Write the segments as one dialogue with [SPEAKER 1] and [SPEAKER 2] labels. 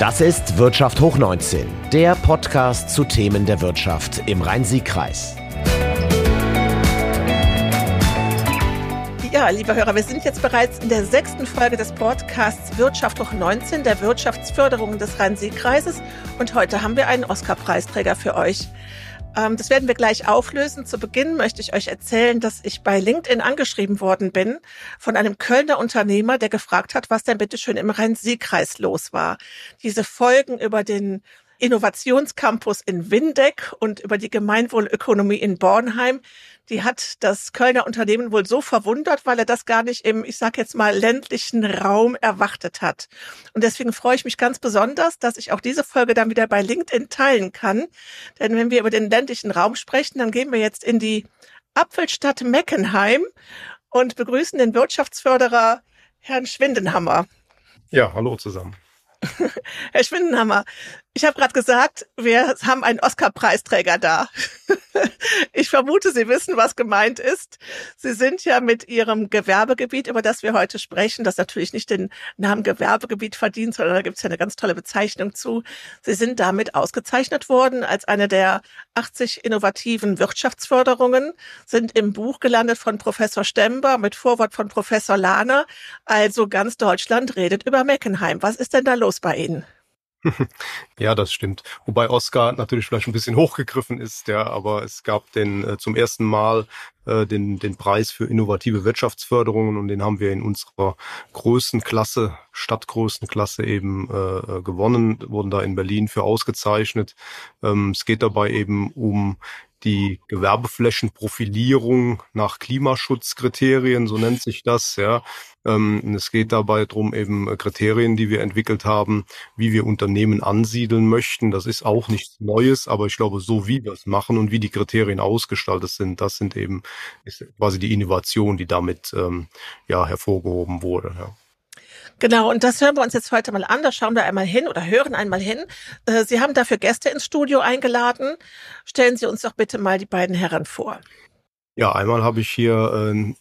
[SPEAKER 1] Das ist Wirtschaft hoch 19, der Podcast zu Themen der Wirtschaft im Rhein-Sieg-Kreis.
[SPEAKER 2] Ja, liebe Hörer, wir sind jetzt bereits in der sechsten Folge des Podcasts Wirtschaft hoch 19 der Wirtschaftsförderung des Rhein-Sieg-Kreises und heute haben wir einen Oscar-Preisträger für euch. Ähm, das werden wir gleich auflösen. Zu Beginn möchte ich euch erzählen, dass ich bei LinkedIn angeschrieben worden bin von einem Kölner Unternehmer, der gefragt hat, was denn bitte schön im Rhein-Sieg-Kreis los war. Diese Folgen über den Innovationscampus in Windeck und über die Gemeinwohlökonomie in Bornheim, die hat das Kölner Unternehmen wohl so verwundert, weil er das gar nicht im, ich sag jetzt mal, ländlichen Raum erwartet hat. Und deswegen freue ich mich ganz besonders, dass ich auch diese Folge dann wieder bei LinkedIn teilen kann. Denn wenn wir über den ländlichen Raum sprechen, dann gehen wir jetzt in die Apfelstadt Meckenheim und begrüßen den Wirtschaftsförderer Herrn Schwindenhammer.
[SPEAKER 3] Ja, hallo zusammen.
[SPEAKER 2] Herr Schwindenhammer, ich habe gerade gesagt, wir haben einen Oscar-Preisträger da. ich vermute, Sie wissen, was gemeint ist. Sie sind ja mit Ihrem Gewerbegebiet, über das wir heute sprechen, das natürlich nicht den Namen Gewerbegebiet verdient, sondern da gibt es ja eine ganz tolle Bezeichnung zu. Sie sind damit ausgezeichnet worden als eine der 80 innovativen Wirtschaftsförderungen, sind im Buch gelandet von Professor Stember mit Vorwort von Professor Lahner. Also ganz Deutschland redet über Meckenheim. Was ist denn da los bei Ihnen?
[SPEAKER 3] Ja, das stimmt. Wobei Oscar natürlich vielleicht ein bisschen hochgegriffen ist, ja, aber es gab den äh, zum ersten Mal äh, den, den Preis für innovative Wirtschaftsförderungen und den haben wir in unserer Größenklasse, Stadtgrößenklasse eben äh, gewonnen, wurden da in Berlin für ausgezeichnet. Ähm, es geht dabei eben um die Gewerbeflächenprofilierung nach Klimaschutzkriterien, so nennt sich das, ja. Ähm, es geht dabei darum, eben äh, Kriterien, die wir entwickelt haben, wie wir Unternehmen ansiedeln möchten. Das ist auch nichts Neues, aber ich glaube, so wie wir es machen und wie die Kriterien ausgestaltet sind, das sind eben quasi die Innovation, die damit ähm, ja hervorgehoben wurde. Ja.
[SPEAKER 2] Genau, und das hören wir uns jetzt heute mal an. Da schauen wir einmal hin oder hören einmal hin. Äh, Sie haben dafür Gäste ins Studio eingeladen. Stellen Sie uns doch bitte mal die beiden Herren vor.
[SPEAKER 3] Ja, einmal habe ich hier äh,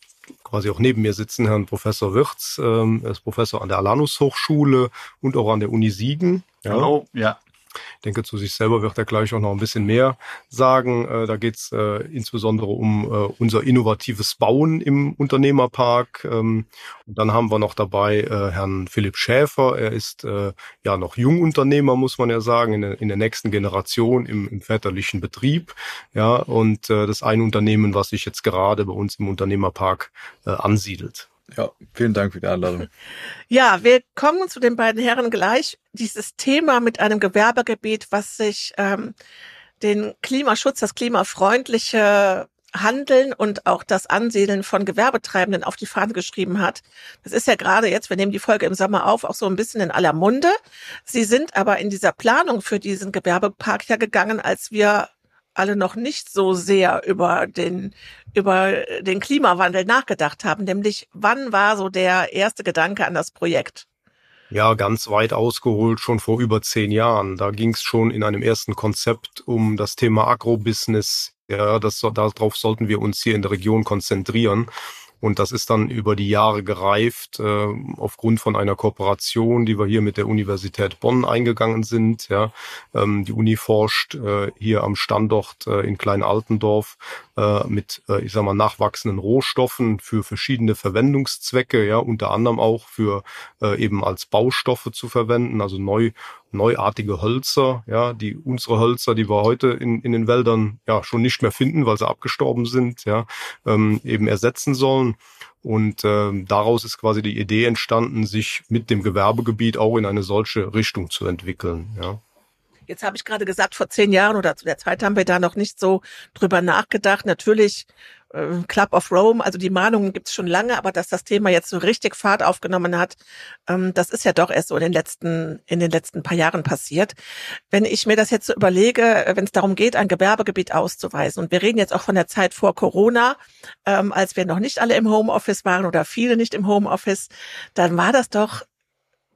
[SPEAKER 3] quasi auch neben mir sitzen Herrn Professor Wirz, ähm, er ist Professor an der Alanus Hochschule und auch an der Uni Siegen.
[SPEAKER 4] Ja. Hallo, ja.
[SPEAKER 3] Ich denke, zu sich selber wird er gleich auch noch ein bisschen mehr sagen. Äh, da geht es äh, insbesondere um äh, unser innovatives Bauen im Unternehmerpark. Ähm, und dann haben wir noch dabei äh, Herrn Philipp Schäfer. Er ist äh, ja noch Jungunternehmer, muss man ja sagen, in der, in der nächsten Generation im, im väterlichen Betrieb. Ja, und äh, das ein Unternehmen, was sich jetzt gerade bei uns im Unternehmerpark äh, ansiedelt.
[SPEAKER 4] Ja, vielen Dank für die Einladung.
[SPEAKER 2] Ja, wir kommen zu den beiden Herren gleich. Dieses Thema mit einem Gewerbegebiet, was sich ähm, den Klimaschutz, das klimafreundliche Handeln und auch das Ansiedeln von Gewerbetreibenden auf die Fahne geschrieben hat. Das ist ja gerade jetzt, wir nehmen die Folge im Sommer auf, auch so ein bisschen in aller Munde. Sie sind aber in dieser Planung für diesen Gewerbepark ja gegangen, als wir alle noch nicht so sehr über den, über den Klimawandel nachgedacht haben. Nämlich, wann war so der erste Gedanke an das Projekt?
[SPEAKER 3] Ja, ganz weit ausgeholt, schon vor über zehn Jahren. Da ging es schon in einem ersten Konzept um das Thema Agrobusiness. Ja, das, darauf sollten wir uns hier in der Region konzentrieren. Und das ist dann über die Jahre gereift, äh, aufgrund von einer Kooperation, die wir hier mit der Universität Bonn eingegangen sind. Ja. Ähm, die Uni forscht äh, hier am Standort äh, in Klein-Altendorf äh, mit, äh, ich sag mal, nachwachsenden Rohstoffen für verschiedene Verwendungszwecke, ja, unter anderem auch für äh, eben als Baustoffe zu verwenden, also neu neuartige Hölzer, ja, die unsere Hölzer, die wir heute in, in den Wäldern ja schon nicht mehr finden, weil sie abgestorben sind, ja, ähm, eben ersetzen sollen. Und ähm, daraus ist quasi die Idee entstanden, sich mit dem Gewerbegebiet auch in eine solche Richtung zu entwickeln. Ja.
[SPEAKER 2] Jetzt habe ich gerade gesagt, vor zehn Jahren oder zu der Zeit haben wir da noch nicht so drüber nachgedacht. Natürlich äh, Club of Rome, also die Mahnungen gibt es schon lange, aber dass das Thema jetzt so richtig Fahrt aufgenommen hat, ähm, das ist ja doch erst so in den letzten, in den letzten paar Jahren passiert. Wenn ich mir das jetzt so überlege, äh, wenn es darum geht, ein Gewerbegebiet auszuweisen, und wir reden jetzt auch von der Zeit vor Corona, ähm, als wir noch nicht alle im Homeoffice waren oder viele nicht im Homeoffice, dann war das doch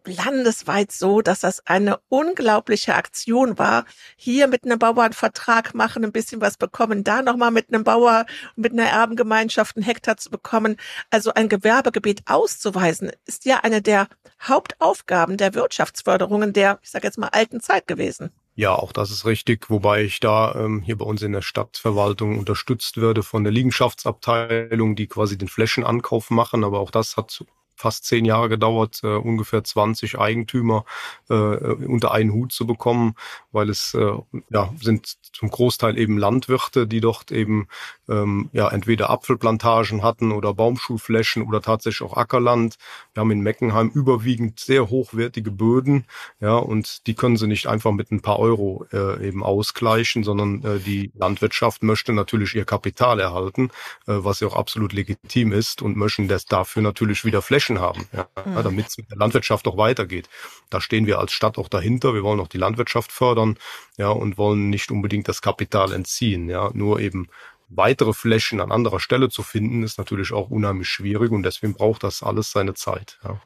[SPEAKER 2] landesweit so, dass das eine unglaubliche Aktion war. Hier mit einem Bauer einen Vertrag machen, ein bisschen was bekommen, da nochmal mit einem Bauer, mit einer Erbengemeinschaft einen Hektar zu bekommen. Also ein Gewerbegebiet auszuweisen, ist ja eine der Hauptaufgaben der Wirtschaftsförderungen der, ich sage jetzt mal, alten Zeit gewesen.
[SPEAKER 3] Ja, auch das ist richtig, wobei ich da ähm, hier bei uns in der Stadtverwaltung unterstützt werde von der Liegenschaftsabteilung, die quasi den Flächenankauf machen, aber auch das hat fast zehn Jahre gedauert, äh, ungefähr 20 Eigentümer äh, unter einen Hut zu bekommen, weil es äh, ja sind zum Großteil eben Landwirte, die dort eben ähm, ja entweder Apfelplantagen hatten oder Baumschulflächen oder tatsächlich auch Ackerland. Wir haben in Meckenheim überwiegend sehr hochwertige Böden, ja, und die können sie nicht einfach mit ein paar Euro äh, eben ausgleichen, sondern äh, die Landwirtschaft möchte natürlich ihr Kapital erhalten, äh, was ja auch absolut legitim ist und möchten das dafür natürlich wieder Flächen haben, ja, mhm. damit es mit der Landwirtschaft auch weitergeht. Da stehen wir als Stadt auch dahinter. Wir wollen auch die Landwirtschaft fördern, ja, und wollen nicht unbedingt das Kapital entziehen, ja, nur eben weitere Flächen an anderer Stelle zu finden, ist natürlich auch unheimlich schwierig und deswegen braucht das alles seine Zeit. Ja.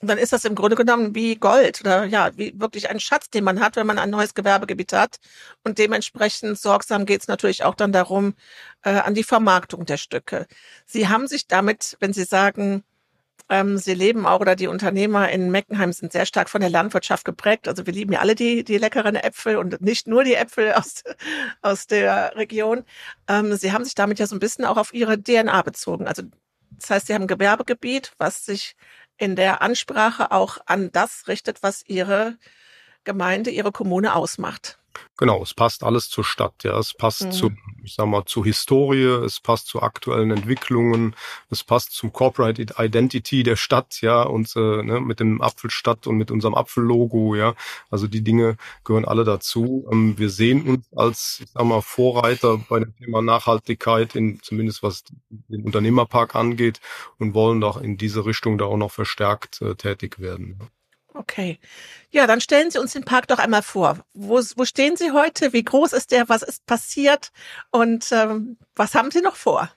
[SPEAKER 2] Und dann ist das im Grunde genommen wie Gold oder ja, wie wirklich ein Schatz, den man hat, wenn man ein neues Gewerbegebiet hat. Und dementsprechend sorgsam geht es natürlich auch dann darum, äh, an die Vermarktung der Stücke. Sie haben sich damit, wenn Sie sagen, ähm, sie leben auch oder die Unternehmer in Meckenheim sind sehr stark von der Landwirtschaft geprägt. Also wir lieben ja alle die, die leckeren Äpfel und nicht nur die Äpfel aus, aus der Region. Ähm, sie haben sich damit ja so ein bisschen auch auf ihre DNA bezogen. Also das heißt, sie haben ein Gewerbegebiet, was sich in der Ansprache auch an das richtet, was ihre Gemeinde, ihre Kommune ausmacht.
[SPEAKER 3] Genau, es passt alles zur Stadt, ja. Es passt mhm. zu, ich sag mal, zur Historie, es passt zu aktuellen Entwicklungen, es passt zum Corporate Identity der Stadt, ja, und äh, ne, mit dem Apfelstadt und mit unserem Apfellogo, ja. Also die Dinge gehören alle dazu. Ähm, wir sehen uns als, ich sag mal, Vorreiter bei dem Thema Nachhaltigkeit, in, zumindest was den Unternehmerpark angeht, und wollen doch in diese Richtung da auch noch verstärkt äh, tätig werden. Ja.
[SPEAKER 2] Okay. Ja, dann stellen Sie uns den Park doch einmal vor. Wo, wo stehen Sie heute? Wie groß ist der? Was ist passiert? Und ähm, was haben Sie noch vor?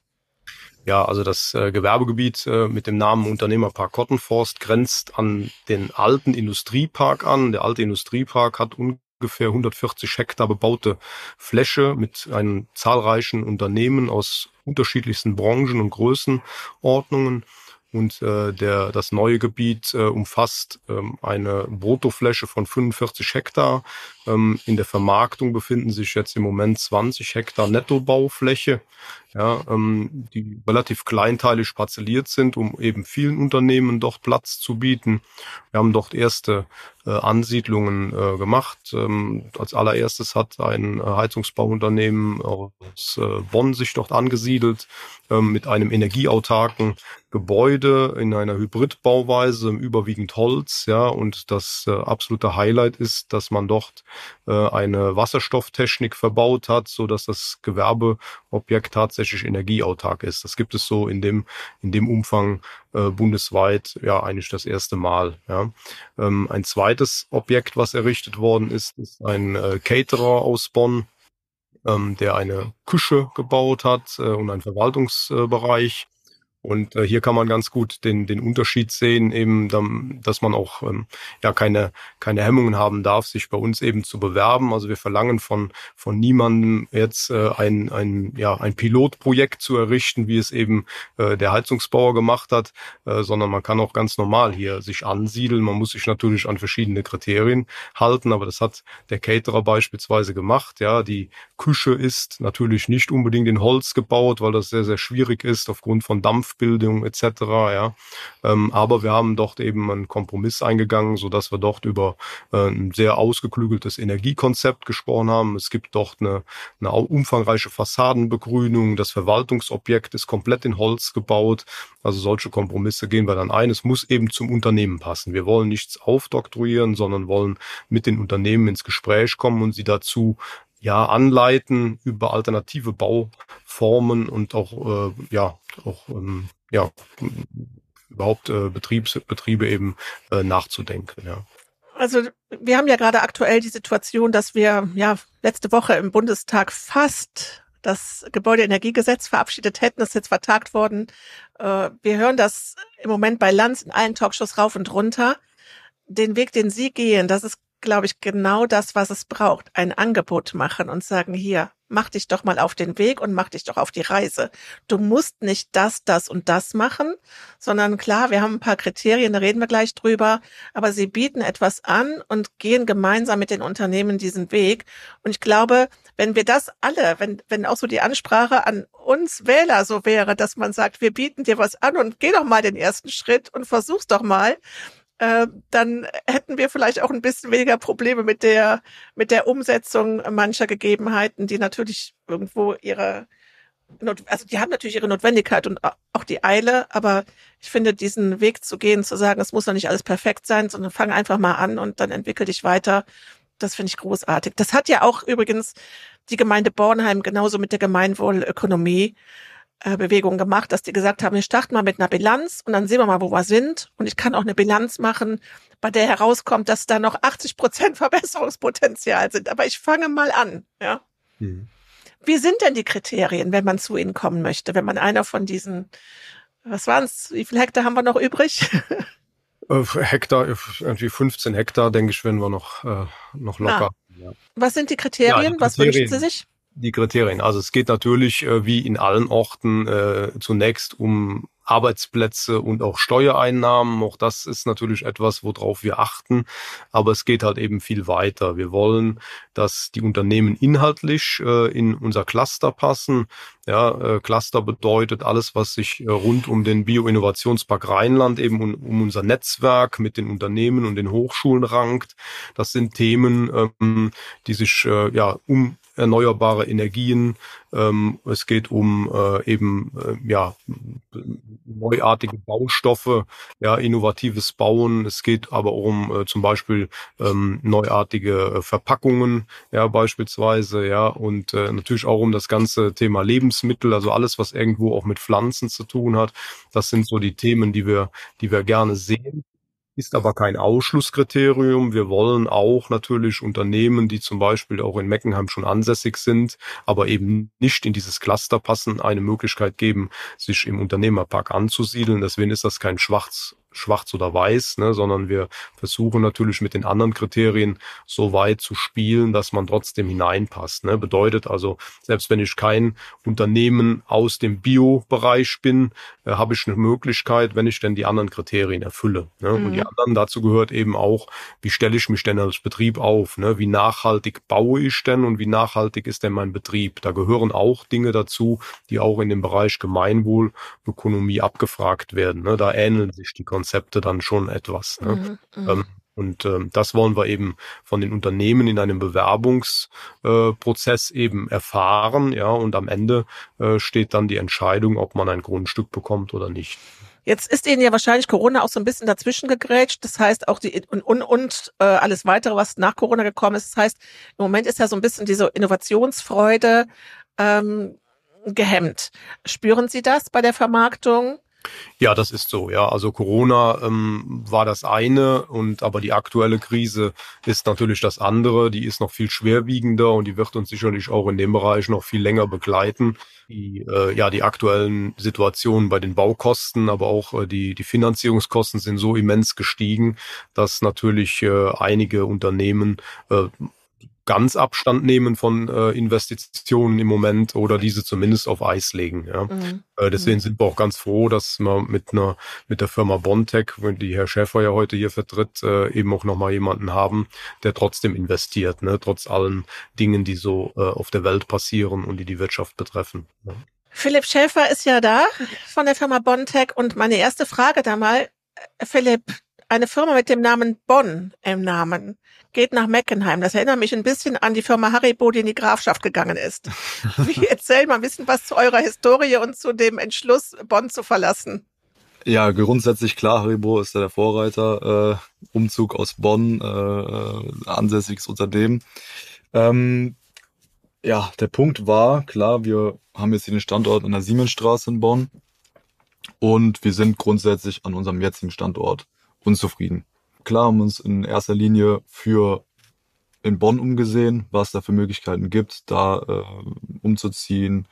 [SPEAKER 3] Ja, also das äh, Gewerbegebiet äh, mit dem Namen Unternehmerpark Kottenforst grenzt an den alten Industriepark an. Der alte Industriepark hat ungefähr 140 Hektar bebaute Fläche mit einem zahlreichen Unternehmen aus unterschiedlichsten Branchen und Größenordnungen. Und äh, der, das neue Gebiet äh, umfasst ähm, eine Bruttofläche von 45 Hektar. Ähm, in der Vermarktung befinden sich jetzt im Moment 20 Hektar Nettobaufläche, ja, ähm, die relativ kleinteilig parzelliert sind, um eben vielen Unternehmen dort Platz zu bieten. Wir haben dort erste äh, Ansiedlungen äh, gemacht. Ähm, als allererstes hat ein äh, Heizungsbauunternehmen aus äh, Bonn sich dort angesiedelt ähm, mit einem energieautarken Gebäude in einer Hybridbauweise, überwiegend Holz, ja, und das äh, absolute Highlight ist, dass man dort äh, eine Wasserstofftechnik verbaut hat, so dass das Gewerbeobjekt tatsächlich energieautark ist. Das gibt es so in dem in dem Umfang äh, bundesweit ja eigentlich das erste Mal. Ja. Ähm, ein zweites Objekt, was errichtet worden ist, ist ein äh, Caterer aus Bonn, ähm, der eine Küche gebaut hat äh, und einen Verwaltungsbereich. Und äh, hier kann man ganz gut den, den Unterschied sehen, eben, dann, dass man auch ähm, ja keine, keine Hemmungen haben darf, sich bei uns eben zu bewerben. Also wir verlangen von, von niemandem jetzt äh, ein, ein, ja, ein Pilotprojekt zu errichten, wie es eben äh, der Heizungsbauer gemacht hat, äh, sondern man kann auch ganz normal hier sich ansiedeln. Man muss sich natürlich an verschiedene Kriterien halten, aber das hat der Caterer beispielsweise gemacht. Ja, die Küche ist natürlich nicht unbedingt in Holz gebaut, weil das sehr, sehr schwierig ist aufgrund von Dampf Berufsbildung etc. Ja, ähm, aber wir haben dort eben einen Kompromiss eingegangen, so dass wir dort über äh, ein sehr ausgeklügeltes Energiekonzept gesprochen haben. Es gibt dort eine, eine umfangreiche Fassadenbegrünung. Das Verwaltungsobjekt ist komplett in Holz gebaut. Also solche Kompromisse gehen wir dann ein. Es muss eben zum Unternehmen passen. Wir wollen nichts aufdoktroyieren, sondern wollen mit den Unternehmen ins Gespräch kommen und sie dazu ja anleiten über alternative Bauformen und auch äh, ja auch ähm, ja überhaupt äh, Betriebs, Betriebe eben äh, nachzudenken. Ja.
[SPEAKER 2] Also wir haben ja gerade aktuell die Situation, dass wir ja letzte Woche im Bundestag fast das Gebäudeenergiegesetz verabschiedet hätten. Das ist jetzt vertagt worden. Äh, wir hören das im Moment bei Lanz in allen Talkshows rauf und runter. den Weg, den Sie gehen, das ist, glaube ich, genau das, was es braucht. Ein Angebot machen und sagen, hier, mach dich doch mal auf den Weg und mach dich doch auf die Reise. Du musst nicht das, das und das machen, sondern klar, wir haben ein paar Kriterien, da reden wir gleich drüber, aber sie bieten etwas an und gehen gemeinsam mit den Unternehmen diesen Weg. Und ich glaube, wenn wir das alle, wenn, wenn auch so die Ansprache an uns Wähler so wäre, dass man sagt, wir bieten dir was an und geh doch mal den ersten Schritt und versuch's doch mal, äh, dann hätten wir vielleicht auch ein bisschen weniger Probleme mit der, mit der Umsetzung mancher Gegebenheiten, die natürlich irgendwo ihre, also die haben natürlich ihre Notwendigkeit und auch die Eile, aber ich finde, diesen Weg zu gehen, zu sagen, es muss doch nicht alles perfekt sein, sondern fang einfach mal an und dann entwickel dich weiter, das finde ich großartig. Das hat ja auch übrigens die Gemeinde Bornheim genauso mit der Gemeinwohlökonomie Bewegung gemacht, dass die gesagt haben, wir starten mal mit einer Bilanz und dann sehen wir mal, wo wir sind. Und ich kann auch eine Bilanz machen, bei der herauskommt, dass da noch 80 Prozent Verbesserungspotenzial sind. Aber ich fange mal an. Ja. Mhm. Wie sind denn die Kriterien, wenn man zu Ihnen kommen möchte? Wenn man einer von diesen, was waren es? Wie viele Hektar haben wir noch übrig?
[SPEAKER 3] Äh, Hektar, irgendwie 15 Hektar, denke ich, werden wir noch, äh, noch locker. Ah.
[SPEAKER 2] Ja. Was sind die Kriterien? Ja, die Kriterien? Was wünschen Sie sich?
[SPEAKER 3] Die Kriterien. Also es geht natürlich äh, wie in allen Orten äh, zunächst um Arbeitsplätze und auch Steuereinnahmen. Auch das ist natürlich etwas, worauf wir achten. Aber es geht halt eben viel weiter. Wir wollen, dass die Unternehmen inhaltlich äh, in unser Cluster passen. Ja, äh, Cluster bedeutet alles, was sich äh, rund um den Bioinnovationspark Rheinland eben um, um, unser Netzwerk mit den Unternehmen und den Hochschulen rankt. Das sind Themen, ähm, die sich äh, ja um erneuerbare Energien. Ähm, es geht um äh, eben äh, ja neuartige Baustoffe, ja innovatives Bauen. Es geht aber auch um äh, zum Beispiel ähm, neuartige äh, Verpackungen, ja beispielsweise, ja und äh, natürlich auch um das ganze Thema Lebensmittel, also alles, was irgendwo auch mit Pflanzen zu tun hat. Das sind so die Themen, die wir, die wir gerne sehen ist aber kein Ausschlusskriterium. Wir wollen auch natürlich Unternehmen, die zum Beispiel auch in Meckenheim schon ansässig sind, aber eben nicht in dieses Cluster passen, eine Möglichkeit geben, sich im Unternehmerpark anzusiedeln. Deswegen ist das kein Schwarz schwarz oder weiß, ne, sondern wir versuchen natürlich mit den anderen Kriterien so weit zu spielen, dass man trotzdem hineinpasst. Ne. Bedeutet also, selbst wenn ich kein Unternehmen aus dem Bio-Bereich bin, äh, habe ich eine Möglichkeit, wenn ich denn die anderen Kriterien erfülle. Ne. Mhm. Und die mhm. anderen, dazu gehört eben auch, wie stelle ich mich denn als Betrieb auf? Ne? Wie nachhaltig baue ich denn und wie nachhaltig ist denn mein Betrieb? Da gehören auch Dinge dazu, die auch in dem Bereich Gemeinwohlökonomie abgefragt werden. Ne. Da ähneln sich die Konzepte. Konzepte dann schon etwas. Ne? Mhm, mhm, ähm, und ähm, das wollen wir eben von den Unternehmen in einem Bewerbungsprozess äh, eben erfahren, ja, und am Ende äh, steht dann die Entscheidung, ob man ein Grundstück bekommt oder nicht.
[SPEAKER 2] Jetzt ist Ihnen ja wahrscheinlich Corona auch so ein bisschen dazwischen gegrätscht. Das heißt auch die und, und, und äh, alles weitere, was nach Corona gekommen ist. Das heißt, im Moment ist ja so ein bisschen diese Innovationsfreude ähm, gehemmt. Spüren Sie das bei der Vermarktung?
[SPEAKER 3] Ja, das ist so. Ja, also Corona ähm, war das eine und aber die aktuelle Krise ist natürlich das andere. Die ist noch viel schwerwiegender und die wird uns sicherlich auch in dem Bereich noch viel länger begleiten. Die, äh, ja, die aktuellen Situationen bei den Baukosten, aber auch äh, die, die Finanzierungskosten sind so immens gestiegen, dass natürlich äh, einige Unternehmen äh, ganz Abstand nehmen von äh, Investitionen im Moment oder diese zumindest auf Eis legen. Ja. Mhm. Äh, deswegen mhm. sind wir auch ganz froh, dass wir mit einer mit der Firma Bontech, die Herr Schäfer ja heute hier vertritt, äh, eben auch nochmal jemanden haben, der trotzdem investiert, ne, trotz allen Dingen, die so äh, auf der Welt passieren und die die Wirtschaft betreffen. Ja.
[SPEAKER 2] Philipp Schäfer ist ja da von der Firma Bontech und meine erste Frage da mal, äh, Philipp, eine Firma mit dem Namen Bonn im Namen geht nach Meckenheim. Das erinnert mich ein bisschen an die Firma Haribo, die in die Grafschaft gegangen ist. Wie erzähl mal ein bisschen was zu eurer Historie und zu dem Entschluss, Bonn zu verlassen.
[SPEAKER 4] Ja, grundsätzlich klar, Haribo ist ja der Vorreiter. Äh, Umzug aus Bonn, äh, äh, ansässiges Unternehmen. Ähm, ja, der Punkt war, klar, wir haben jetzt hier den Standort an der Siemensstraße in Bonn und wir sind grundsätzlich an unserem jetzigen Standort unzufrieden klar haben uns in erster Linie für in Bonn umgesehen, was da für Möglichkeiten gibt, da äh, umzuziehen.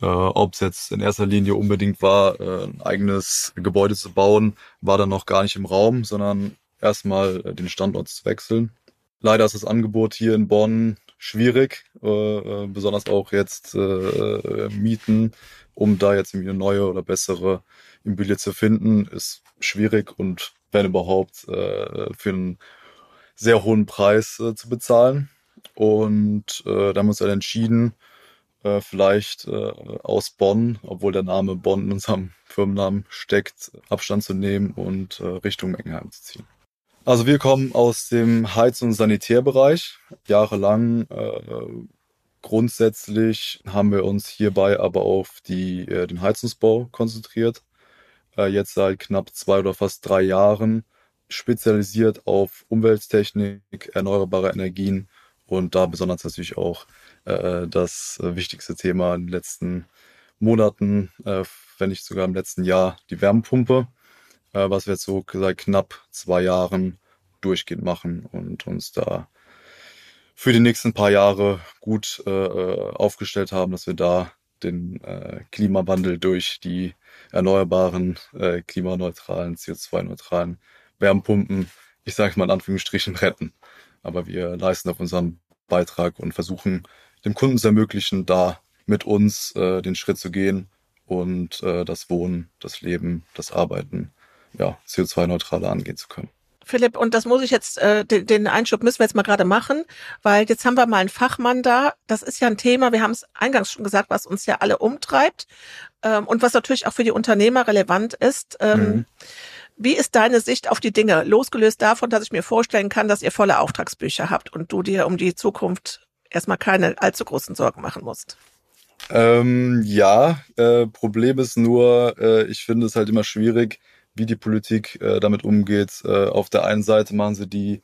[SPEAKER 4] Äh, Ob es jetzt in erster Linie unbedingt war, äh, ein eigenes Gebäude zu bauen, war dann noch gar nicht im Raum, sondern erstmal äh, den Standort zu wechseln. Leider ist das Angebot hier in Bonn schwierig, äh, äh, besonders auch jetzt äh, äh, Mieten, um da jetzt eine neue oder bessere Immobilie zu finden, ist schwierig und wenn überhaupt äh, für einen sehr hohen Preis äh, zu bezahlen. Und äh, da haben wir uns entschieden, äh, vielleicht äh, aus Bonn, obwohl der Name Bonn in unserem Firmennamen steckt, Abstand zu nehmen und äh, Richtung Meckenheim zu ziehen. Also wir kommen aus dem Heiz- und Sanitärbereich. Jahrelang äh, grundsätzlich haben wir uns hierbei aber auf die, äh, den Heizungsbau konzentriert. Äh, jetzt seit knapp zwei oder fast drei Jahren spezialisiert auf Umwelttechnik, erneuerbare Energien und da besonders natürlich auch äh, das äh, wichtigste Thema in den letzten Monaten, äh, wenn nicht sogar im letzten Jahr, die Wärmepumpe, äh, was wir jetzt so seit knapp zwei Jahren durchgehend machen und uns da für die nächsten paar Jahre gut äh, äh aufgestellt haben, dass wir da den äh, Klimawandel durch die erneuerbaren, äh, klimaneutralen, CO2-neutralen Wärmepumpen, ich sage mal in Anführungsstrichen, retten. Aber wir leisten auf unseren Beitrag und versuchen dem Kunden zu ermöglichen, da mit uns äh, den Schritt zu gehen und äh, das Wohnen, das Leben, das Arbeiten, ja, CO2-neutraler angehen zu können.
[SPEAKER 2] Philipp, und das muss ich jetzt, äh, den, den Einschub müssen wir jetzt mal gerade machen, weil jetzt haben wir mal einen Fachmann da. Das ist ja ein Thema, wir haben es eingangs schon gesagt, was uns ja alle umtreibt ähm, und was natürlich auch für die Unternehmer relevant ist. Ähm, mhm. Wie ist deine Sicht auf die Dinge? Losgelöst davon, dass ich mir vorstellen kann, dass ihr volle Auftragsbücher habt und du dir um die Zukunft erstmal keine allzu großen Sorgen machen musst.
[SPEAKER 4] Ähm, ja, äh, Problem ist nur, äh, ich finde es halt immer schwierig, wie die Politik äh, damit umgeht. Äh, auf der einen Seite machen sie die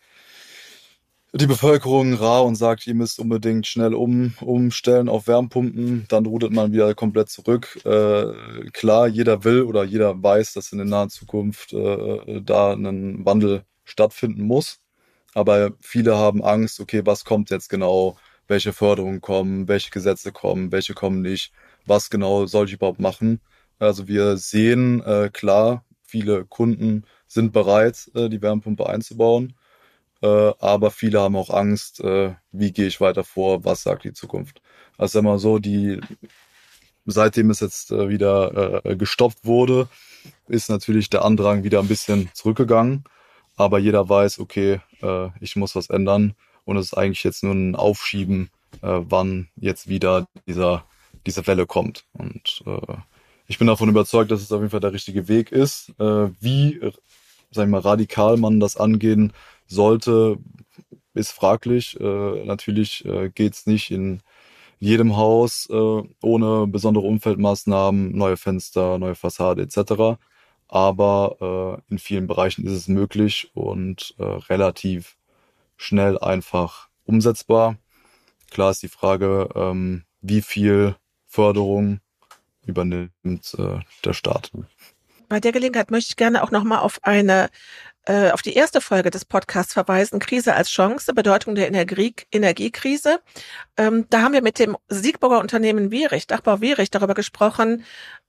[SPEAKER 4] die Bevölkerung rar und sagt, ihr müsst unbedingt schnell um, umstellen auf Wärmpumpen, dann rudert man wieder komplett zurück. Äh, klar, jeder will oder jeder weiß, dass in der nahen Zukunft äh, da ein Wandel stattfinden muss. Aber viele haben Angst, okay, was kommt jetzt genau, welche Förderungen kommen, welche Gesetze kommen, welche kommen nicht, was genau soll ich überhaupt machen. Also wir sehen äh, klar, viele Kunden sind bereit, äh, die Wärmepumpe einzubauen. Äh, aber viele haben auch Angst, äh, wie gehe ich weiter vor, was sagt die Zukunft. Also immer so, die seitdem es jetzt äh, wieder äh, gestoppt wurde, ist natürlich der Andrang wieder ein bisschen zurückgegangen. Aber jeder weiß, okay, äh, ich muss was ändern. Und es ist eigentlich jetzt nur ein Aufschieben, äh, wann jetzt wieder dieser, diese Welle kommt. Und äh, ich bin davon überzeugt, dass es auf jeden Fall der richtige Weg ist. Äh, wie, sag ich mal, radikal man das angehen sollte, ist fraglich. Äh, natürlich äh, geht es nicht in jedem Haus äh, ohne besondere Umfeldmaßnahmen, neue Fenster, neue Fassade etc. Aber äh, in vielen Bereichen ist es möglich und äh, relativ schnell einfach umsetzbar. Klar ist die Frage, ähm, wie viel Förderung übernimmt äh, der Staat.
[SPEAKER 2] Bei der Gelegenheit möchte ich gerne auch noch mal auf eine äh, auf die erste Folge des Podcasts verweisen, Krise als Chance, Bedeutung der Energie, Energiekrise. Ähm, da haben wir mit dem Siegburger Unternehmen Wierich, Dachbau Wierich, darüber gesprochen,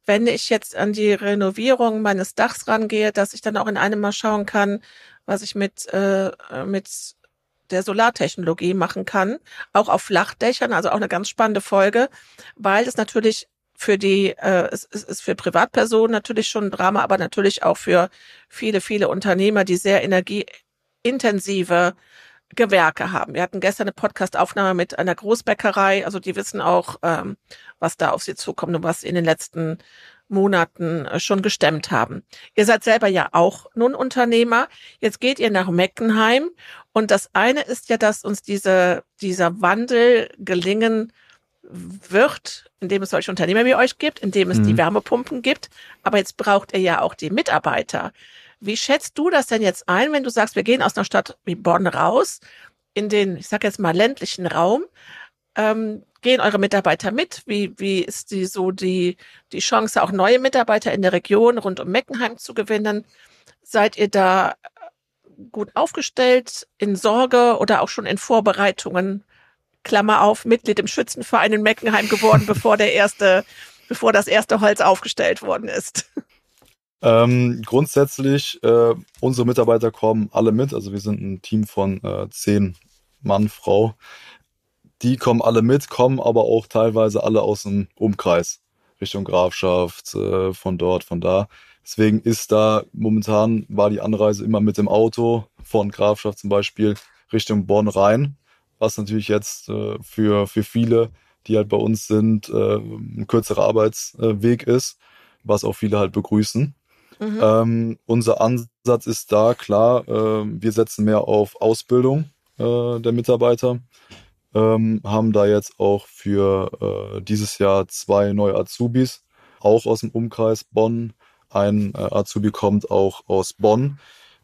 [SPEAKER 2] wenn ich jetzt an die Renovierung meines Dachs rangehe, dass ich dann auch in einem mal schauen kann, was ich mit, äh, mit der Solartechnologie machen kann, auch auf Flachdächern, also auch eine ganz spannende Folge, weil es natürlich für die, äh, es, es ist für Privatpersonen natürlich schon ein Drama, aber natürlich auch für viele, viele Unternehmer, die sehr energieintensive Gewerke haben. Wir hatten gestern eine Podcastaufnahme mit einer Großbäckerei, also die wissen auch, ähm, was da auf sie zukommt und was sie in den letzten Monaten äh, schon gestemmt haben. Ihr seid selber ja auch nun Unternehmer. Jetzt geht ihr nach Meckenheim und das eine ist ja, dass uns diese, dieser Wandel gelingen wird, indem es solche Unternehmer wie euch gibt, indem es mhm. die Wärmepumpen gibt. Aber jetzt braucht ihr ja auch die Mitarbeiter. Wie schätzt du das denn jetzt ein, wenn du sagst, wir gehen aus einer Stadt wie Bonn raus in den, ich sag jetzt mal, ländlichen Raum? Ähm, gehen eure Mitarbeiter mit? Wie, wie ist die so die, die Chance, auch neue Mitarbeiter in der Region rund um Meckenheim zu gewinnen? Seid ihr da gut aufgestellt in Sorge oder auch schon in Vorbereitungen Klammer auf, Mitglied im Schützenverein in Meckenheim geworden, bevor der erste, bevor das erste Holz aufgestellt worden ist.
[SPEAKER 4] Ähm, grundsätzlich, äh, unsere Mitarbeiter kommen alle mit. Also wir sind ein Team von äh, zehn Mann, Frau. Die kommen alle mit, kommen aber auch teilweise alle aus dem Umkreis, Richtung Grafschaft, äh, von dort, von da. Deswegen ist da momentan war die Anreise immer mit dem Auto von Grafschaft zum Beispiel Richtung Bonn rein, was natürlich jetzt äh, für, für viele, die halt bei uns sind, äh, ein kürzerer Arbeitsweg ist, was auch viele halt begrüßen. Mhm. Ähm, unser Ansatz ist da klar, äh, wir setzen mehr auf Ausbildung äh, der Mitarbeiter, ähm, haben da jetzt auch für äh, dieses Jahr zwei neue Azubis, auch aus dem Umkreis Bonn. Ein Azubi kommt auch aus Bonn,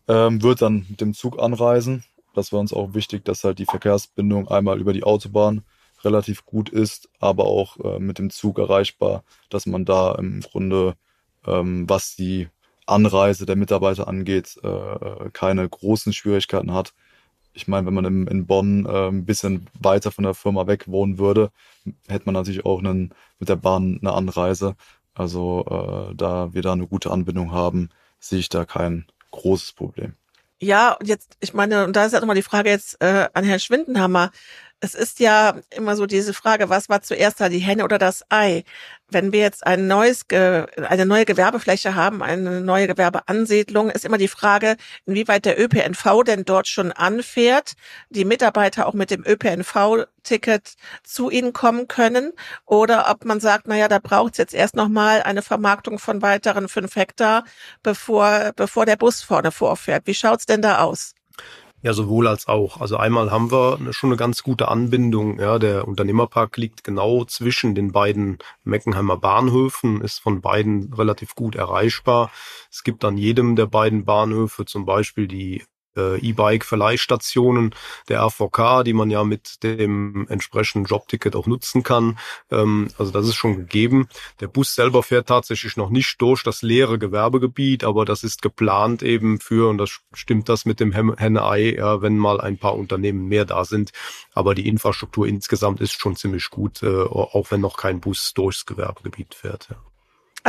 [SPEAKER 4] ähm, wird dann mit dem Zug anreisen. Das war uns auch wichtig, dass halt die Verkehrsbindung einmal über die Autobahn relativ gut ist, aber auch äh, mit dem Zug erreichbar, dass man da im Grunde, ähm, was die Anreise der Mitarbeiter angeht, äh, keine großen Schwierigkeiten hat. Ich meine, wenn man in, in Bonn äh, ein bisschen weiter von der Firma weg wohnen würde, hätte man natürlich auch einen, mit der Bahn eine Anreise. Also äh, da wir da eine gute Anbindung haben, sehe ich da kein großes Problem.
[SPEAKER 2] Ja, und jetzt, ich meine, und da ist ja nochmal die Frage jetzt äh, an Herrn Schwindenhammer es ist ja immer so diese Frage, was war zuerst da, die Henne oder das Ei? Wenn wir jetzt ein neues, eine neue Gewerbefläche haben, eine neue Gewerbeansiedlung, ist immer die Frage, inwieweit der ÖPNV denn dort schon anfährt, die Mitarbeiter auch mit dem ÖPNV-Ticket zu ihnen kommen können oder ob man sagt, naja, da braucht es jetzt erst nochmal eine Vermarktung von weiteren fünf Hektar, bevor, bevor der Bus vorne vorfährt. Wie schaut's denn da aus?
[SPEAKER 3] Ja, sowohl als auch. Also einmal haben wir schon eine ganz gute Anbindung. Ja, der Unternehmerpark liegt genau zwischen den beiden Meckenheimer Bahnhöfen, ist von beiden relativ gut erreichbar. Es gibt an jedem der beiden Bahnhöfe zum Beispiel die E-Bike-Verleihstationen der AVK, die man ja mit dem entsprechenden Jobticket auch nutzen kann. Ähm, also das ist schon gegeben. Der Bus selber fährt tatsächlich noch nicht durch das leere Gewerbegebiet, aber das ist geplant eben für, und das stimmt das mit dem Henne-Ei, ja, wenn mal ein paar Unternehmen mehr da sind. Aber die Infrastruktur insgesamt ist schon ziemlich gut, äh, auch wenn noch kein Bus durchs Gewerbegebiet fährt. Ja.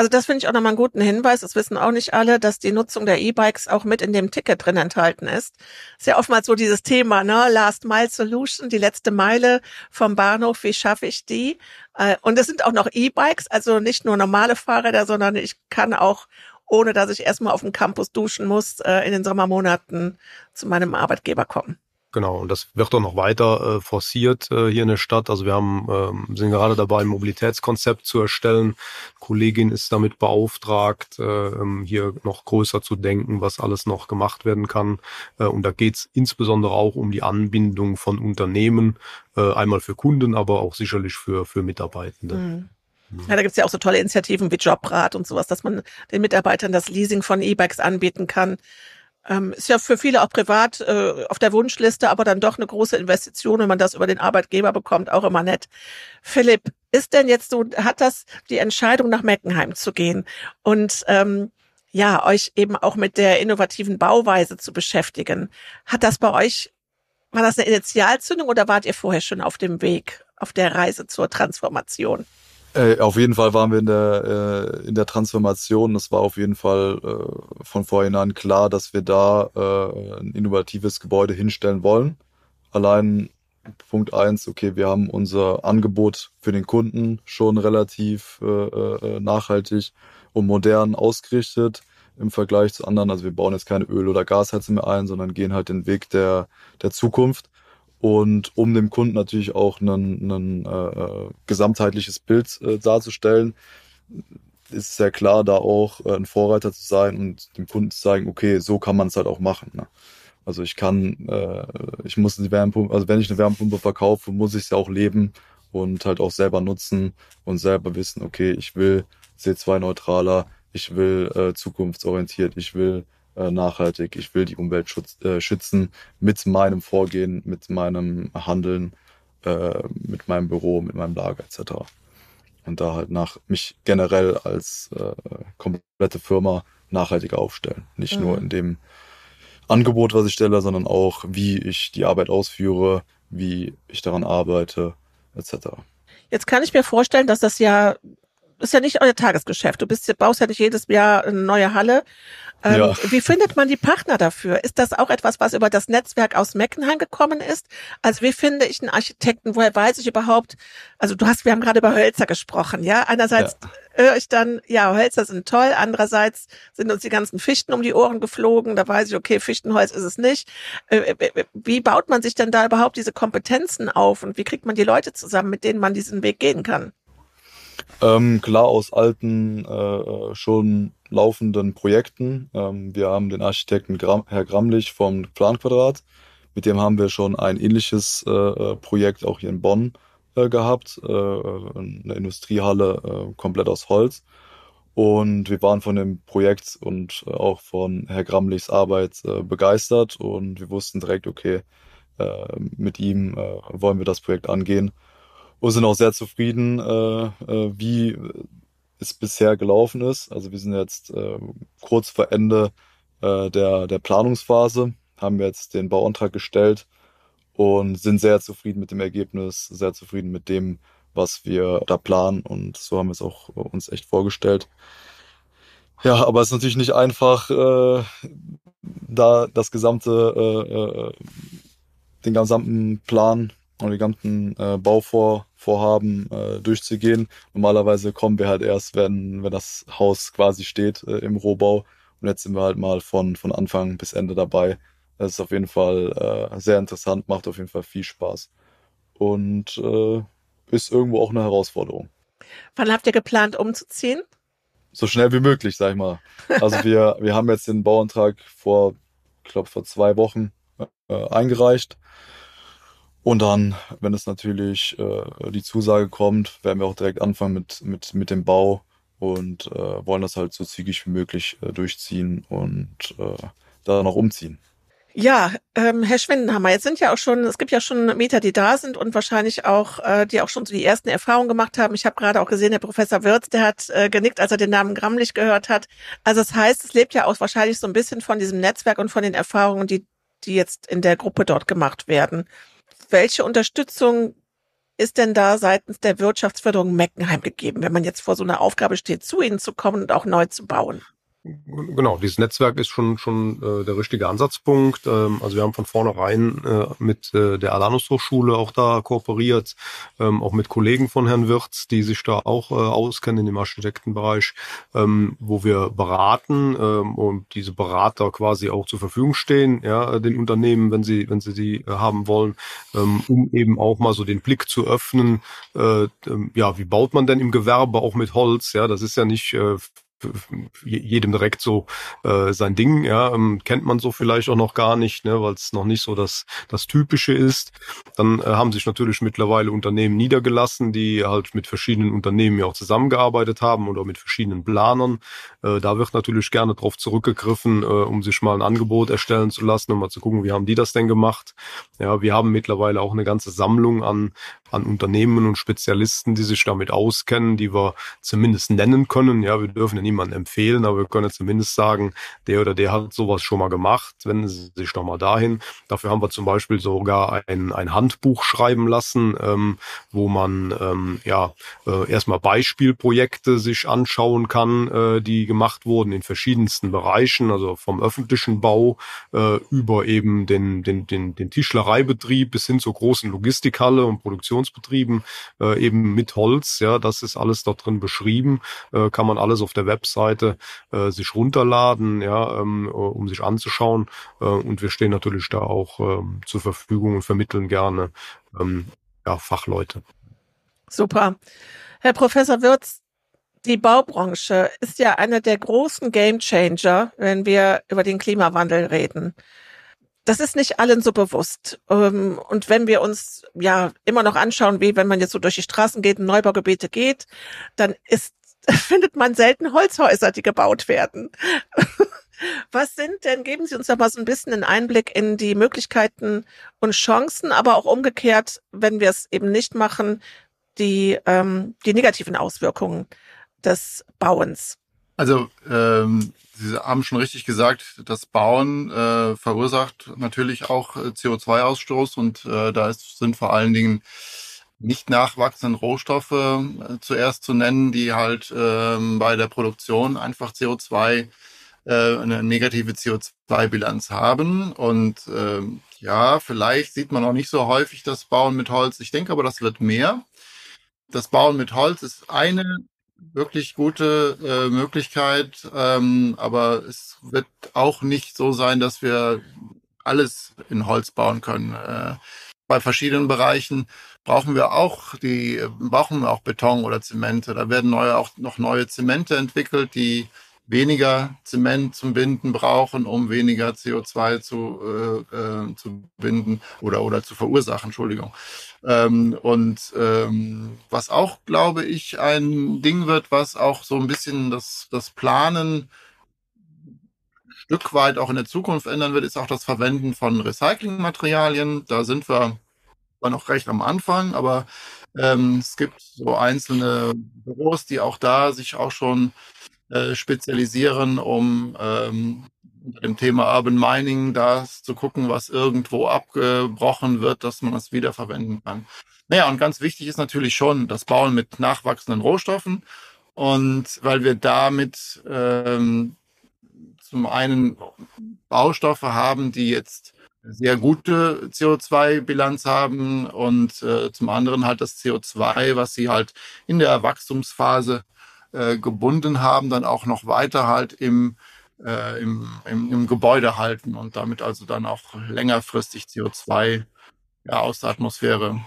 [SPEAKER 2] Also das finde ich auch nochmal einen guten Hinweis. Das wissen auch nicht alle, dass die Nutzung der E-Bikes auch mit in dem Ticket drin enthalten ist. Ist ja oftmals so dieses Thema, ne? Last Mile Solution, die letzte Meile vom Bahnhof, wie schaffe ich die? Äh, und es sind auch noch E-Bikes, also nicht nur normale Fahrräder, sondern ich kann auch, ohne dass ich erstmal auf dem Campus duschen muss, äh, in den Sommermonaten zu meinem Arbeitgeber kommen.
[SPEAKER 3] Genau, und das wird auch noch weiter äh, forciert äh, hier in der Stadt. Also wir haben, ähm, sind gerade dabei, ein Mobilitätskonzept zu erstellen. Kollegin ist damit beauftragt, äh, ähm, hier noch größer zu denken, was alles noch gemacht werden kann. Äh, und da geht es insbesondere auch um die Anbindung von Unternehmen, äh, einmal für Kunden, aber auch sicherlich für, für Mitarbeitende. Mhm.
[SPEAKER 2] Ja, da gibt's ja auch so tolle Initiativen wie Jobrat und sowas, dass man den Mitarbeitern das Leasing von E-Bikes anbieten kann. Ähm, ist ja für viele auch privat äh, auf der Wunschliste, aber dann doch eine große Investition, wenn man das über den Arbeitgeber bekommt, auch immer nett. Philipp, ist denn jetzt so, hat das die Entscheidung nach Meckenheim zu gehen und ähm, ja, euch eben auch mit der innovativen Bauweise zu beschäftigen? Hat das bei euch, war das eine Initialzündung oder wart ihr vorher schon auf dem Weg, auf der Reise zur Transformation?
[SPEAKER 4] Äh, auf jeden Fall waren wir in der, äh, in der Transformation. Es war auf jeden Fall äh, von vorhinein klar, dass wir da äh, ein innovatives Gebäude hinstellen wollen. Allein Punkt eins, okay, wir haben unser Angebot für den Kunden schon relativ äh, äh, nachhaltig und modern ausgerichtet im Vergleich zu anderen. Also wir bauen jetzt keine Öl- oder Gasheizung mehr ein, sondern gehen halt den Weg der, der Zukunft. Und um dem Kunden natürlich auch ein, äh, äh, gesamtheitliches Bild äh, darzustellen, ist ja klar, da auch äh, ein Vorreiter zu sein und dem Kunden zu sagen, okay, so kann man es halt auch machen. Ne? Also ich kann, äh, ich muss die Wärmepumpe, also wenn ich eine Wärmepumpe verkaufe, muss ich sie auch leben und halt auch selber nutzen und selber wissen, okay, ich will C2-neutraler, ich will äh, zukunftsorientiert, ich will äh, nachhaltig, ich will die Umwelt schutz, äh, schützen mit meinem Vorgehen, mit meinem Handeln, äh, mit meinem Büro, mit meinem Lager etc. Und da halt nach mich generell als äh, komplette Firma nachhaltiger aufstellen. Nicht mhm. nur in dem Angebot, was ich stelle, sondern auch, wie ich die Arbeit ausführe, wie ich daran arbeite, etc.
[SPEAKER 2] Jetzt kann ich mir vorstellen, dass das ja ist ja nicht euer Tagesgeschäft. Du bist, baust ja nicht jedes Jahr eine neue Halle. Ähm, ja. Wie findet man die Partner dafür? Ist das auch etwas, was über das Netzwerk aus Meckenheim gekommen ist? Also wie finde ich einen Architekten? Woher weiß ich überhaupt? Also du hast, wir haben gerade über Hölzer gesprochen, ja. Einerseits ja. höre ich dann, ja, Hölzer sind toll. Andererseits sind uns die ganzen Fichten um die Ohren geflogen. Da weiß ich, okay, Fichtenholz ist es nicht. Äh, äh, wie baut man sich denn da überhaupt diese Kompetenzen auf? Und wie kriegt man die Leute zusammen, mit denen man diesen Weg gehen kann?
[SPEAKER 4] Ähm, klar aus alten, äh, schon laufenden Projekten. Ähm, wir haben den Architekten Gram, Herr Gramlich vom Planquadrat. Mit dem haben wir schon ein ähnliches äh, äh Projekt auch hier in Bonn äh, gehabt. Äh, eine Industriehalle äh, komplett aus Holz. Und wir waren von dem Projekt und auch von Herr Gramlichs Arbeit begeistert und wir wussten direkt, okay, mit ihm wollen wir das Projekt angehen und sind auch sehr zufrieden, äh, äh, wie es bisher gelaufen ist. Also wir sind jetzt äh, kurz vor Ende der, der Planungsphase, haben jetzt den Bauantrag gestellt und sind sehr zufrieden mit dem Ergebnis, sehr zufrieden mit dem, was wir da planen und so haben wir es auch uns echt vorgestellt. Ja, aber es ist natürlich nicht einfach, äh, da das gesamte, äh, den gesamten Plan und die ganzen äh, Bauvorhaben äh, durchzugehen. Normalerweise kommen wir halt erst, wenn, wenn das Haus quasi steht äh, im Rohbau. Und jetzt sind wir halt mal von, von Anfang bis Ende dabei. Das ist auf jeden Fall äh, sehr interessant, macht auf jeden Fall viel Spaß. Und äh, ist irgendwo auch eine Herausforderung.
[SPEAKER 2] Wann habt ihr geplant, umzuziehen?
[SPEAKER 4] So schnell wie möglich, sag ich mal. Also wir, wir haben jetzt den Bauantrag vor, ich glaube, vor zwei Wochen äh, eingereicht. Und dann, wenn es natürlich äh, die Zusage kommt, werden wir auch direkt anfangen mit, mit, mit dem Bau und äh, wollen das halt so zügig wie möglich äh, durchziehen und äh, da noch umziehen.
[SPEAKER 2] Ja, ähm, Herr Schwindenhammer, jetzt sind ja auch schon, es gibt ja schon Mieter, die da sind und wahrscheinlich auch, äh, die auch schon so die ersten Erfahrungen gemacht haben. Ich habe gerade auch gesehen, der Professor Wirz, der hat äh, genickt, als er den Namen Grammlich gehört hat. Also das heißt, es lebt ja auch wahrscheinlich so ein bisschen von diesem Netzwerk und von den Erfahrungen, die, die jetzt in der Gruppe dort gemacht werden. Welche Unterstützung ist denn da seitens der Wirtschaftsförderung Meckenheim gegeben, wenn man jetzt vor so einer Aufgabe steht, zu Ihnen zu kommen und auch neu zu bauen?
[SPEAKER 3] Genau, dieses Netzwerk ist schon schon äh, der richtige Ansatzpunkt. Ähm, also wir haben von vornherein äh, mit äh, der Alanus Hochschule auch da kooperiert, ähm, auch mit Kollegen von Herrn Wirz, die sich da auch äh, auskennen im Architektenbereich, ähm, wo wir beraten ähm, und diese Berater quasi auch zur Verfügung stehen, ja, den Unternehmen, wenn sie wenn sie die äh, haben wollen, ähm, um eben auch mal so den Blick zu öffnen. Äh, ähm, ja, wie baut man denn im Gewerbe auch mit Holz? Ja, das ist ja nicht äh, jedem direkt so äh, sein Ding, ja, ähm, kennt man so vielleicht auch noch gar nicht, ne, weil es noch nicht so das, das Typische ist. Dann äh, haben sich natürlich mittlerweile Unternehmen niedergelassen, die halt mit verschiedenen Unternehmen ja auch zusammengearbeitet haben oder mit verschiedenen Planern. Äh, da wird natürlich gerne drauf zurückgegriffen, äh, um sich mal ein Angebot erstellen zu lassen, um mal zu gucken, wie haben die das denn gemacht. Ja, wir haben mittlerweile auch eine ganze Sammlung an, an Unternehmen und Spezialisten, die sich damit auskennen, die wir zumindest nennen können. Ja, wir dürfen ja niemanden empfehlen, aber wir können zumindest sagen, der oder der hat sowas schon mal gemacht, wenden Sie sich doch mal dahin. Dafür haben wir zum Beispiel sogar ein, ein Handbuch schreiben lassen, ähm, wo man ähm, ja äh, erstmal Beispielprojekte sich anschauen kann, äh, die gemacht wurden in verschiedensten Bereichen, also vom öffentlichen Bau äh, über eben den, den, den, den Tischlereibetrieb bis hin zur großen Logistikhalle und Produktionsbetrieben, äh, eben mit Holz. Ja, das ist alles dort drin beschrieben, äh, kann man alles auf der Web Webseite äh, sich runterladen, ja, ähm, äh, um sich anzuschauen. Äh, und wir stehen natürlich da auch ähm, zur Verfügung und vermitteln gerne ähm, ja, Fachleute.
[SPEAKER 2] Super. Herr Professor Wirz, die Baubranche ist ja einer der großen Gamechanger, wenn wir über den Klimawandel reden. Das ist nicht allen so bewusst. Ähm, und wenn wir uns ja immer noch anschauen, wie wenn man jetzt so durch die Straßen geht, in Neubaugebiete geht, dann ist findet man selten Holzhäuser, die gebaut werden. Was sind denn, geben Sie uns doch mal so ein bisschen einen Einblick in die Möglichkeiten und Chancen, aber auch umgekehrt, wenn wir es eben nicht machen, die, ähm, die negativen Auswirkungen des Bauens.
[SPEAKER 5] Also ähm, Sie haben schon richtig gesagt, das Bauen äh, verursacht natürlich auch äh, CO2-Ausstoß und äh, da ist, sind vor allen Dingen nicht nachwachsenden Rohstoffe äh, zuerst zu nennen, die halt ähm, bei der Produktion einfach CO2 äh, eine negative CO2-Bilanz haben. Und ähm, ja, vielleicht sieht man auch nicht so häufig das Bauen mit Holz. Ich denke aber, das wird mehr. Das Bauen mit Holz ist eine wirklich gute äh, Möglichkeit, ähm, aber es wird auch nicht so sein, dass wir alles in Holz bauen können. Äh, bei verschiedenen Bereichen brauchen wir auch die brauchen wir auch Beton oder Zemente. Da werden neue auch noch neue Zemente entwickelt, die weniger Zement zum Binden brauchen, um weniger CO2 zu, äh, äh, zu binden oder, oder zu verursachen, Entschuldigung. Ähm, und ähm, was auch, glaube ich, ein Ding wird, was auch so ein bisschen das, das Planen Stück weit auch in der Zukunft ändern wird, ist auch das Verwenden von Recyclingmaterialien. Da sind wir zwar noch recht am Anfang, aber ähm, es gibt so einzelne Büros, die auch da sich auch schon äh, spezialisieren, um ähm, unter dem Thema Urban Mining da zu gucken, was irgendwo abgebrochen wird, dass man das wiederverwenden kann. Naja, und ganz wichtig ist natürlich schon das Bauen mit nachwachsenden Rohstoffen. Und weil wir damit ähm, zum einen Baustoffe haben, die jetzt sehr gute CO2-Bilanz haben und äh, zum anderen halt das CO2, was sie halt in der Wachstumsphase äh, gebunden haben, dann auch noch weiter halt im, äh, im, im, im Gebäude halten und damit also dann auch längerfristig CO2 ja, aus der Atmosphäre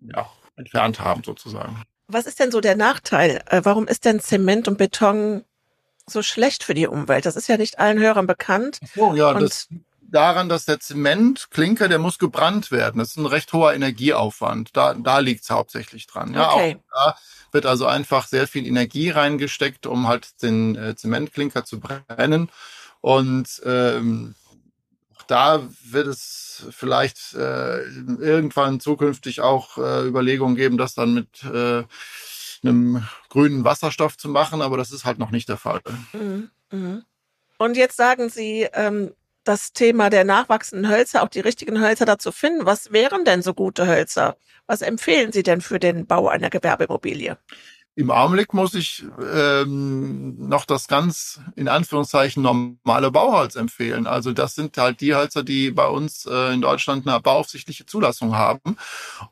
[SPEAKER 5] ja, entfernt haben sozusagen.
[SPEAKER 2] Was ist denn so der Nachteil? Äh, warum ist denn Zement und Beton so schlecht für die Umwelt? Das ist ja nicht allen Hörern bekannt.
[SPEAKER 5] Oh ja, und das daran, dass der Zementklinker, der muss gebrannt werden. Das ist ein recht hoher Energieaufwand. Da, da liegt es hauptsächlich dran. Ja, okay. auch da wird also einfach sehr viel Energie reingesteckt, um halt den äh, Zementklinker zu brennen. Und ähm, da wird es vielleicht äh, irgendwann zukünftig auch äh, Überlegungen geben, das dann mit äh, einem grünen Wasserstoff zu machen, aber das ist halt noch nicht der Fall. Mhm.
[SPEAKER 2] Mhm. Und jetzt sagen Sie, ähm, das Thema der nachwachsenden Hölzer, auch die richtigen Hölzer dazu finden. Was wären denn so gute Hölzer? Was empfehlen Sie denn für den Bau einer Gewerbeimmobilie?
[SPEAKER 5] Im Augenblick muss ich ähm, noch das ganz in Anführungszeichen normale Bauholz empfehlen. Also das sind halt die Hölzer, die bei uns äh, in Deutschland eine bauaufsichtliche Zulassung haben.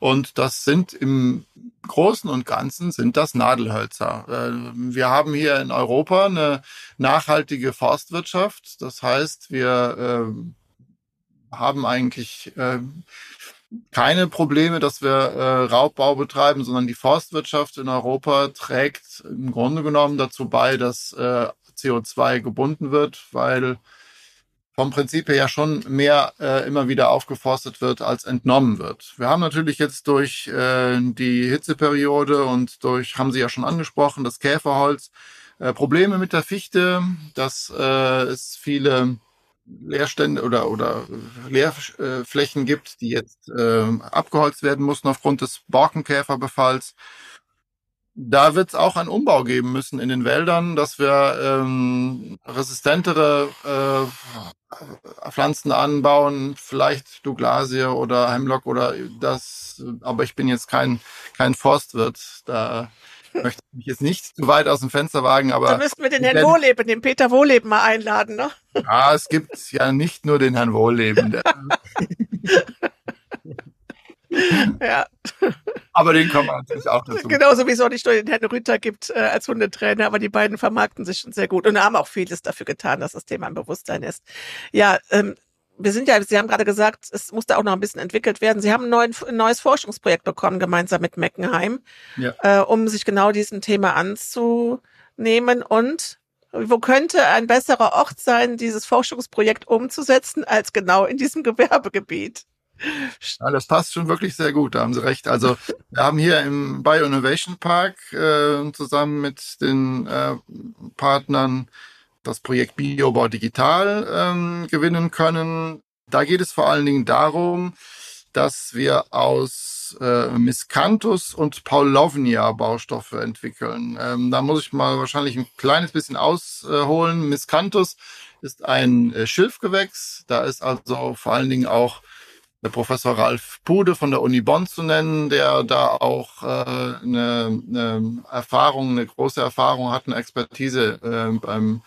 [SPEAKER 5] Und das sind im Großen und Ganzen sind das Nadelhölzer. Äh, wir haben hier in Europa eine nachhaltige Forstwirtschaft. Das heißt, wir äh, haben eigentlich äh, keine Probleme, dass wir äh, Raubbau betreiben, sondern die Forstwirtschaft in Europa trägt im Grunde genommen dazu bei, dass äh, CO2 gebunden wird, weil vom Prinzip her ja schon mehr äh, immer wieder aufgeforstet wird, als entnommen wird. Wir haben natürlich jetzt durch äh, die Hitzeperiode und durch, haben Sie ja schon angesprochen, das Käferholz, äh, Probleme mit der Fichte, dass äh, es viele Leerstände oder, oder Leerflächen gibt, die jetzt äh, abgeholzt werden mussten aufgrund des Borkenkäferbefalls. Da wird es auch einen Umbau geben müssen in den Wäldern, dass wir ähm, resistentere äh, Pflanzen anbauen, vielleicht Douglasie oder Hemlock oder das, aber ich bin jetzt kein, kein Forstwirt. Da möchte mich jetzt nicht zu weit aus dem Fenster wagen, aber.
[SPEAKER 2] Da müssten wir den Herrn Wohleben, den Peter Wohleben mal einladen, ne?
[SPEAKER 5] Ja, es gibt ja nicht nur den Herrn Wohleben.
[SPEAKER 2] Ja.
[SPEAKER 5] Aber den kann man natürlich auch dazu.
[SPEAKER 2] Genauso wie es auch nicht nur den Herrn Rüther gibt äh, als Hundetrainer, aber die beiden vermarkten sich schon sehr gut und haben auch vieles dafür getan, dass das Thema ein Bewusstsein ist. Ja, ähm, wir sind ja, Sie haben gerade gesagt, es musste auch noch ein bisschen entwickelt werden. Sie haben ein, neuen, ein neues Forschungsprojekt bekommen, gemeinsam mit Meckenheim, ja. äh, um sich genau diesem Thema anzunehmen. Und wo könnte ein besserer Ort sein, dieses Forschungsprojekt umzusetzen, als genau in diesem Gewerbegebiet?
[SPEAKER 5] Ja, das passt schon wirklich sehr gut, da haben Sie recht. Also wir haben hier im Bio Innovation Park äh, zusammen mit den äh, Partnern das Projekt Biobau Digital ähm, gewinnen können. Da geht es vor allen Dingen darum, dass wir aus äh, Miscanthus und Paulovnia Baustoffe entwickeln. Ähm, da muss ich mal wahrscheinlich ein kleines bisschen ausholen. Miscanthus ist ein äh, Schilfgewächs. Da ist also vor allen Dingen auch der Professor Ralf Pude von der Uni Bonn zu nennen, der da auch äh, eine, eine Erfahrung, eine große Erfahrung hat, eine Expertise äh, beim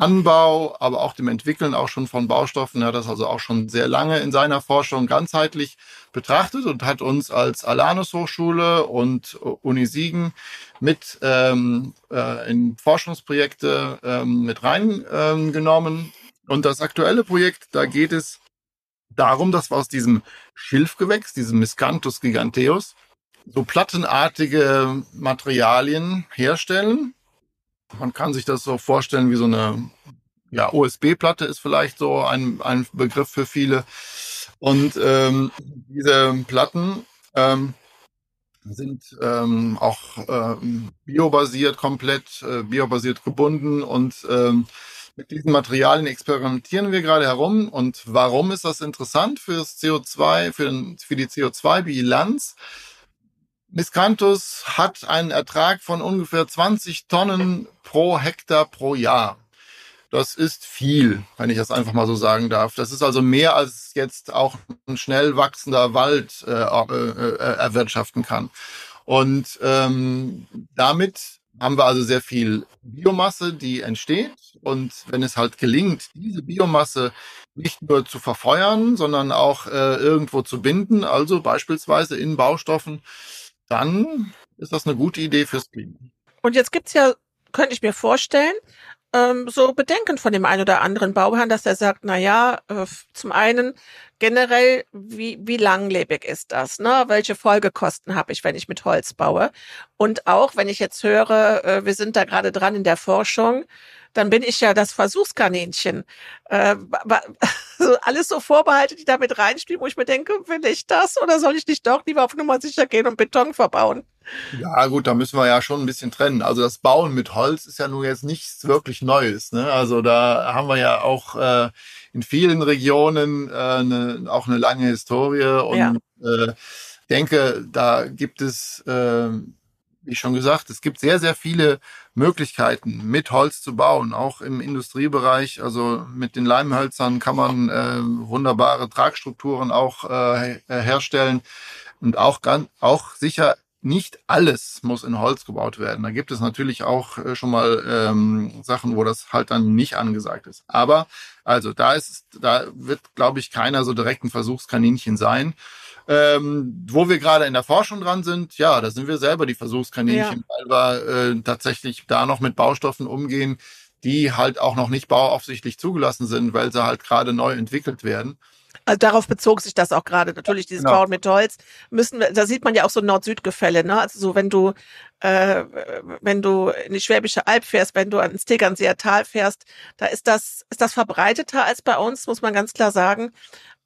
[SPEAKER 5] Anbau, aber auch dem Entwickeln auch schon von Baustoffen. Er hat das also auch schon sehr lange in seiner Forschung ganzheitlich betrachtet und hat uns als Alanus Hochschule und Uni Siegen mit ähm, äh, in Forschungsprojekte ähm, mit reingenommen. Und das aktuelle Projekt, da geht es darum, dass wir aus diesem Schilfgewächs, diesem Miscanthus giganteus, so plattenartige Materialien herstellen. Man kann sich das so vorstellen wie so eine ja, OSB-Platte ist vielleicht so ein, ein Begriff für viele. Und ähm, diese Platten ähm, sind ähm, auch ähm, biobasiert, komplett äh, biobasiert gebunden und ähm, mit diesen Materialien experimentieren wir gerade herum. Und warum ist das interessant fürs CO2, für, den, für die CO2-Bilanz? Miscanthus hat einen Ertrag von ungefähr 20 Tonnen pro Hektar pro Jahr. Das ist viel, wenn ich das einfach mal so sagen darf. Das ist also mehr, als jetzt auch ein schnell wachsender Wald äh, äh, äh erwirtschaften kann. Und ähm, damit haben wir also sehr viel Biomasse, die entsteht. Und wenn es halt gelingt, diese Biomasse nicht nur zu verfeuern, sondern auch äh, irgendwo zu binden, also beispielsweise in Baustoffen, dann ist das eine gute Idee fürs Klima.
[SPEAKER 2] Und jetzt gibt's ja, könnte ich mir vorstellen, ähm, so Bedenken von dem einen oder anderen Bauherrn, dass er sagt, na ja, äh, zum einen generell, wie, wie langlebig ist das? Ne? Welche Folgekosten habe ich, wenn ich mit Holz baue? Und auch, wenn ich jetzt höre, äh, wir sind da gerade dran in der Forschung, dann bin ich ja das Versuchskaninchen. Äh, alles so Vorbehalte, die damit reinspielen, wo ich mir denke, will ich das oder soll ich nicht doch lieber auf Nummer sicher gehen und Beton verbauen?
[SPEAKER 5] Ja, gut, da müssen wir ja schon ein bisschen trennen. Also das Bauen mit Holz ist ja nun jetzt nichts wirklich Neues. Ne? Also da haben wir ja auch äh, in vielen Regionen äh, eine, auch eine lange Historie und ja. äh, denke, da gibt es, äh, wie schon gesagt, es gibt sehr, sehr viele Möglichkeiten, mit Holz zu bauen, auch im Industriebereich. Also mit den Leimhölzern kann man äh, wunderbare Tragstrukturen auch äh, herstellen und auch ganz, auch sicher nicht alles muss in Holz gebaut werden. Da gibt es natürlich auch äh, schon mal ähm, Sachen, wo das halt dann nicht angesagt ist. Aber also da ist, da wird, glaube ich, keiner so direkt ein Versuchskaninchen sein. Ähm, wo wir gerade in der Forschung dran sind, ja, da sind wir selber die Versuchskaninchen, ja. weil wir äh, tatsächlich da noch mit Baustoffen umgehen, die halt auch noch nicht bauaufsichtlich zugelassen sind, weil sie halt gerade neu entwickelt werden.
[SPEAKER 2] Also darauf bezog sich das auch gerade. Natürlich dieses genau. Bauen mit Holz müssen da sieht man ja auch so Nord-Süd-Gefälle, ne? Also so wenn du äh, wenn du in die Schwäbische Alb fährst, wenn du ans Tegernseer Tal fährst, da ist das ist das verbreiteter als bei uns, muss man ganz klar sagen.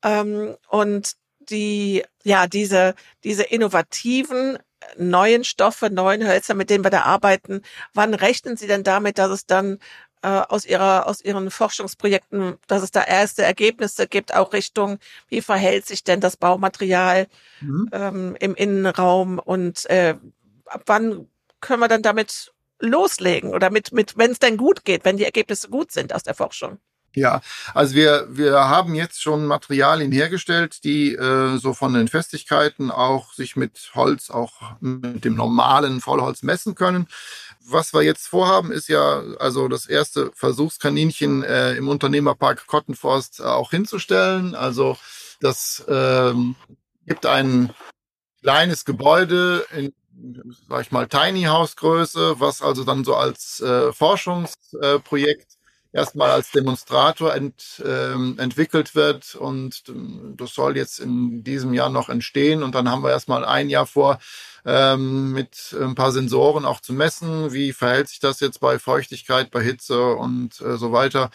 [SPEAKER 2] Ähm, und die ja diese diese innovativen neuen Stoffe, neuen Hölzer, mit denen wir da arbeiten, wann rechnen Sie denn damit, dass es dann aus ihrer aus ihren Forschungsprojekten, dass es da erste Ergebnisse gibt, auch Richtung, wie verhält sich denn das Baumaterial mhm. ähm, im Innenraum und äh, ab wann können wir dann damit loslegen oder mit mit wenn es denn gut geht, wenn die Ergebnisse gut sind aus der Forschung?
[SPEAKER 5] Ja, also wir, wir haben jetzt schon Materialien hergestellt, die äh, so von den Festigkeiten auch sich mit Holz, auch mit dem normalen Vollholz messen können was wir jetzt vorhaben, ist ja also das erste Versuchskaninchen äh, im Unternehmerpark Kottenforst äh, auch hinzustellen. Also das ähm, gibt ein kleines Gebäude in, sag ich mal, Tiny House Größe, was also dann so als äh, Forschungsprojekt erstmal als Demonstrator ent, ähm, entwickelt wird und ähm, das soll jetzt in diesem Jahr noch entstehen und dann haben wir erstmal ein Jahr vor, ähm, mit ein paar Sensoren auch zu messen, wie verhält sich das jetzt bei Feuchtigkeit, bei Hitze und äh, so weiter.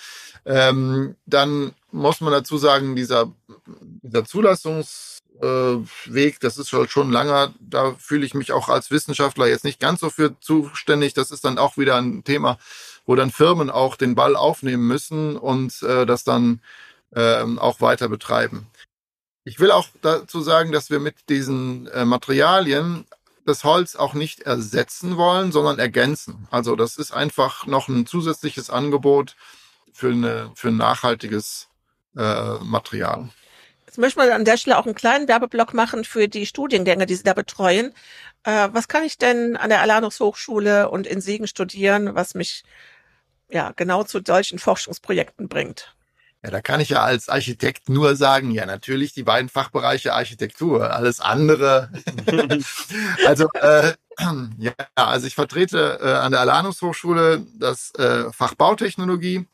[SPEAKER 5] Ähm, dann muss man dazu sagen, dieser, dieser Zulassungsweg, das ist halt schon langer. Da fühle ich mich auch als Wissenschaftler jetzt nicht ganz so für zuständig. Das ist dann auch wieder ein Thema, wo dann Firmen auch den Ball aufnehmen müssen und äh, das dann ähm, auch weiter betreiben. Ich will auch dazu sagen, dass wir mit diesen äh, Materialien das Holz auch nicht ersetzen wollen, sondern ergänzen. Also das ist einfach noch ein zusätzliches Angebot für, eine, für ein nachhaltiges äh, Material.
[SPEAKER 2] Jetzt möchte man an der Stelle auch einen kleinen Werbeblock machen für die Studiengänge, die Sie da betreuen. Äh, was kann ich denn an der Alanus Hochschule und in Siegen studieren, was mich ja genau zu solchen Forschungsprojekten bringt?
[SPEAKER 5] Ja, da kann ich ja als Architekt nur sagen, ja, natürlich die beiden Fachbereiche Architektur, alles andere. also, äh, ja, also ich vertrete äh, an der Alanus Hochschule das äh, Fach Bautechnologie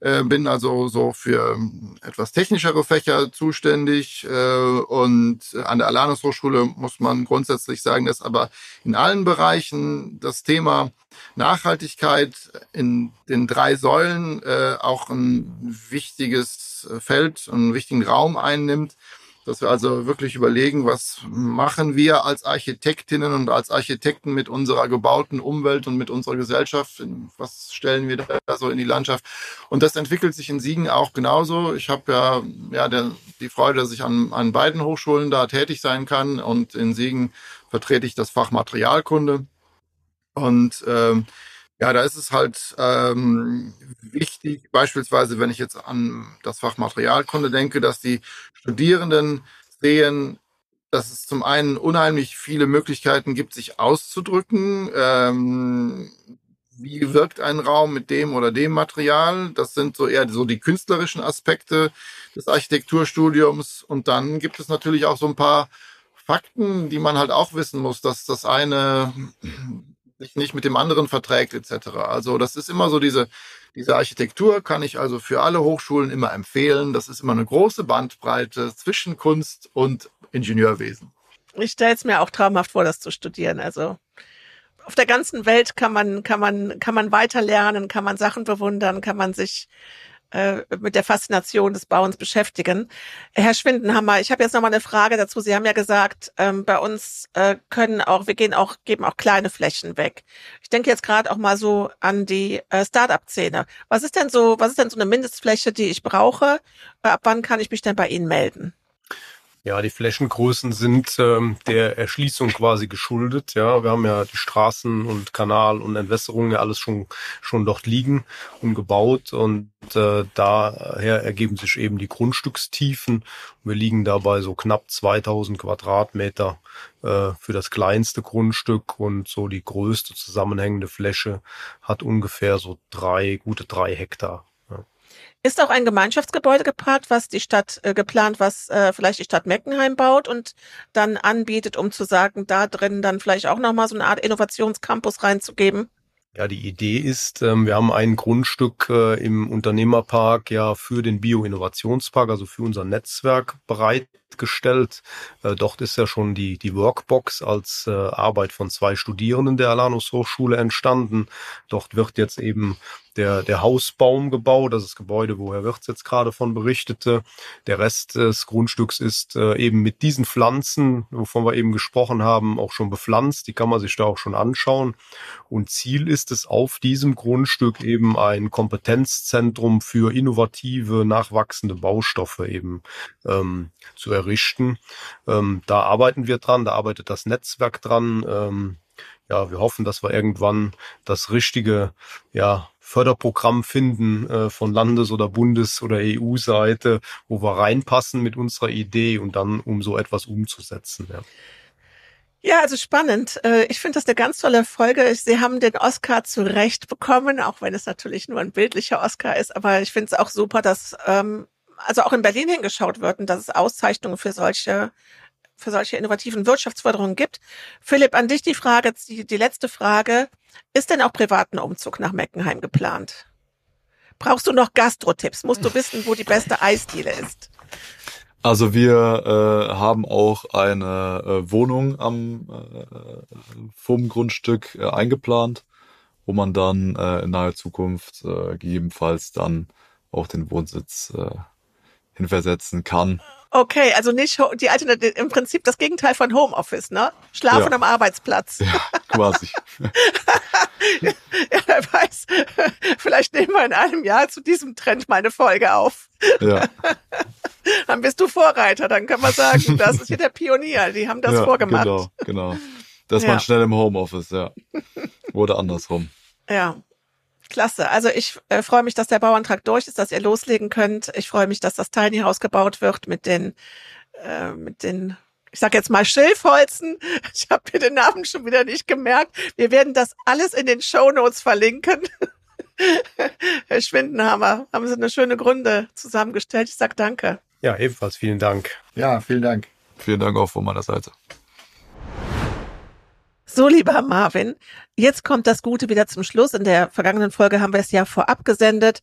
[SPEAKER 5] äh, bin also so für etwas technischere Fächer zuständig äh, und an der Alanus Hochschule muss man grundsätzlich sagen, dass aber in allen Bereichen das Thema Nachhaltigkeit in den drei Säulen äh, auch ein wichtiges Feld, einen wichtigen Raum einnimmt dass wir also wirklich überlegen, was machen wir als Architektinnen und als Architekten mit unserer gebauten Umwelt und mit unserer Gesellschaft, was stellen wir da so in die Landschaft. Und das entwickelt sich in Siegen auch genauso. Ich habe ja, ja der, die Freude, dass ich an, an beiden Hochschulen da tätig sein kann und in Siegen vertrete ich das Fach Materialkunde. Und ähm, ja, da ist es halt ähm, wichtig, beispielsweise, wenn ich jetzt an das Fach Materialkunde denke, dass die Studierenden sehen, dass es zum einen unheimlich viele Möglichkeiten gibt, sich auszudrücken. Ähm, wie wirkt ein Raum mit dem oder dem Material? Das sind so eher so die künstlerischen Aspekte des Architekturstudiums. Und dann gibt es natürlich auch so ein paar Fakten, die man halt auch wissen muss, dass das eine sich nicht mit dem anderen verträgt etc. Also das ist immer so diese, diese Architektur kann ich also für alle Hochschulen immer empfehlen. Das ist immer eine große Bandbreite zwischen Kunst und Ingenieurwesen.
[SPEAKER 2] Ich stelle es mir auch traumhaft vor, das zu studieren. Also auf der ganzen Welt kann man, kann man, kann man weiter lernen, kann man Sachen bewundern, kann man sich mit der Faszination des Bauens beschäftigen. Herr Schwindenhammer, ich habe jetzt noch mal eine Frage dazu. Sie haben ja gesagt, ähm, bei uns äh, können auch, wir gehen auch, geben auch kleine Flächen weg. Ich denke jetzt gerade auch mal so an die äh, Start-up-Szene. Was ist denn so, was ist denn so eine Mindestfläche, die ich brauche? Ab wann kann ich mich denn bei Ihnen melden?
[SPEAKER 3] Ja, die Flächengrößen sind ähm, der Erschließung quasi geschuldet. Ja, wir haben ja die Straßen und Kanal und Entwässerung ja alles schon schon dort liegen und gebaut und äh, daher ergeben sich eben die Grundstückstiefen. Wir liegen dabei so knapp 2000 Quadratmeter äh, für das kleinste Grundstück und so die größte zusammenhängende Fläche hat ungefähr so drei gute drei Hektar.
[SPEAKER 2] Ist auch ein Gemeinschaftsgebäude geparkt, was die Stadt äh, geplant, was äh, vielleicht die Stadt Meckenheim baut und dann anbietet, um zu sagen, da drin dann vielleicht auch nochmal so eine Art Innovationscampus reinzugeben?
[SPEAKER 3] Ja, die Idee ist, ähm, wir haben ein Grundstück äh, im Unternehmerpark ja für den Bio-Innovationspark, also für unser Netzwerk bereitgestellt. Äh, dort ist ja schon die, die Workbox als äh, Arbeit von zwei Studierenden der Alanus Hochschule entstanden. Dort wird jetzt eben der, der Hausbaum gebaut, das ist das Gebäude, wo Herr Wirtz jetzt gerade von berichtete. Der Rest des Grundstücks ist äh, eben mit diesen Pflanzen, wovon wir eben gesprochen haben, auch schon bepflanzt. Die kann man sich da auch schon anschauen. Und Ziel ist es auf diesem Grundstück eben ein Kompetenzzentrum für innovative, nachwachsende Baustoffe eben ähm, zu errichten. Ähm, da arbeiten wir dran, da arbeitet das Netzwerk dran. Ähm, ja, wir hoffen, dass wir irgendwann das richtige, ja, Förderprogramm finden äh, von Landes- oder Bundes- oder EU-Seite, wo wir reinpassen mit unserer Idee und dann um so etwas umzusetzen. Ja.
[SPEAKER 2] Ja, also spannend. Äh, ich finde das eine ganz tolle Folge. Sie haben den Oscar zu Recht bekommen, auch wenn es natürlich nur ein bildlicher Oscar ist. Aber ich finde es auch super, dass ähm, also auch in Berlin hingeschaut wird und dass es Auszeichnungen für solche für solche innovativen Wirtschaftsförderungen gibt. Philipp, an dich die Frage, die, die letzte Frage. Ist denn auch privaten Umzug nach Meckenheim geplant? Brauchst du noch Gastro-Tipps? Musst du wissen, wo die beste Eisdiele ist?
[SPEAKER 4] Also wir äh, haben auch eine äh, Wohnung am äh, vom Grundstück äh, eingeplant, wo man dann äh, in naher Zukunft äh, gegebenenfalls dann auch den Wohnsitz äh, hinversetzen kann.
[SPEAKER 2] Okay, also nicht die Alternative, im Prinzip das Gegenteil von Homeoffice, ne? Schlafen ja. am Arbeitsplatz.
[SPEAKER 4] Ja, quasi.
[SPEAKER 2] ja, wer weiß, vielleicht nehmen wir in einem Jahr zu diesem Trend mal eine Folge auf. Ja. Dann bist du Vorreiter, dann kann man sagen, das ist hier der Pionier, die haben das ja, vorgemacht.
[SPEAKER 4] Genau, genau. Das ja. man schnell im Homeoffice, ja. Oder andersrum.
[SPEAKER 2] Ja. Klasse. Also ich äh, freue mich, dass der Bauantrag durch ist, dass ihr loslegen könnt. Ich freue mich, dass das Tiny House gebaut wird mit den, äh, mit den, ich sag jetzt mal Schilfholzen. Ich habe mir den Namen schon wieder nicht gemerkt. Wir werden das alles in den Show Notes verlinken. Herr Schwindenhammer, haben Sie eine schöne Gründe zusammengestellt. Ich sag danke.
[SPEAKER 3] Ja, ebenfalls vielen Dank.
[SPEAKER 5] Ja, vielen Dank.
[SPEAKER 4] Vielen Dank auch von meiner Seite.
[SPEAKER 2] So, lieber Marvin, jetzt kommt das Gute wieder zum Schluss. In der vergangenen Folge haben wir es ja vorab gesendet.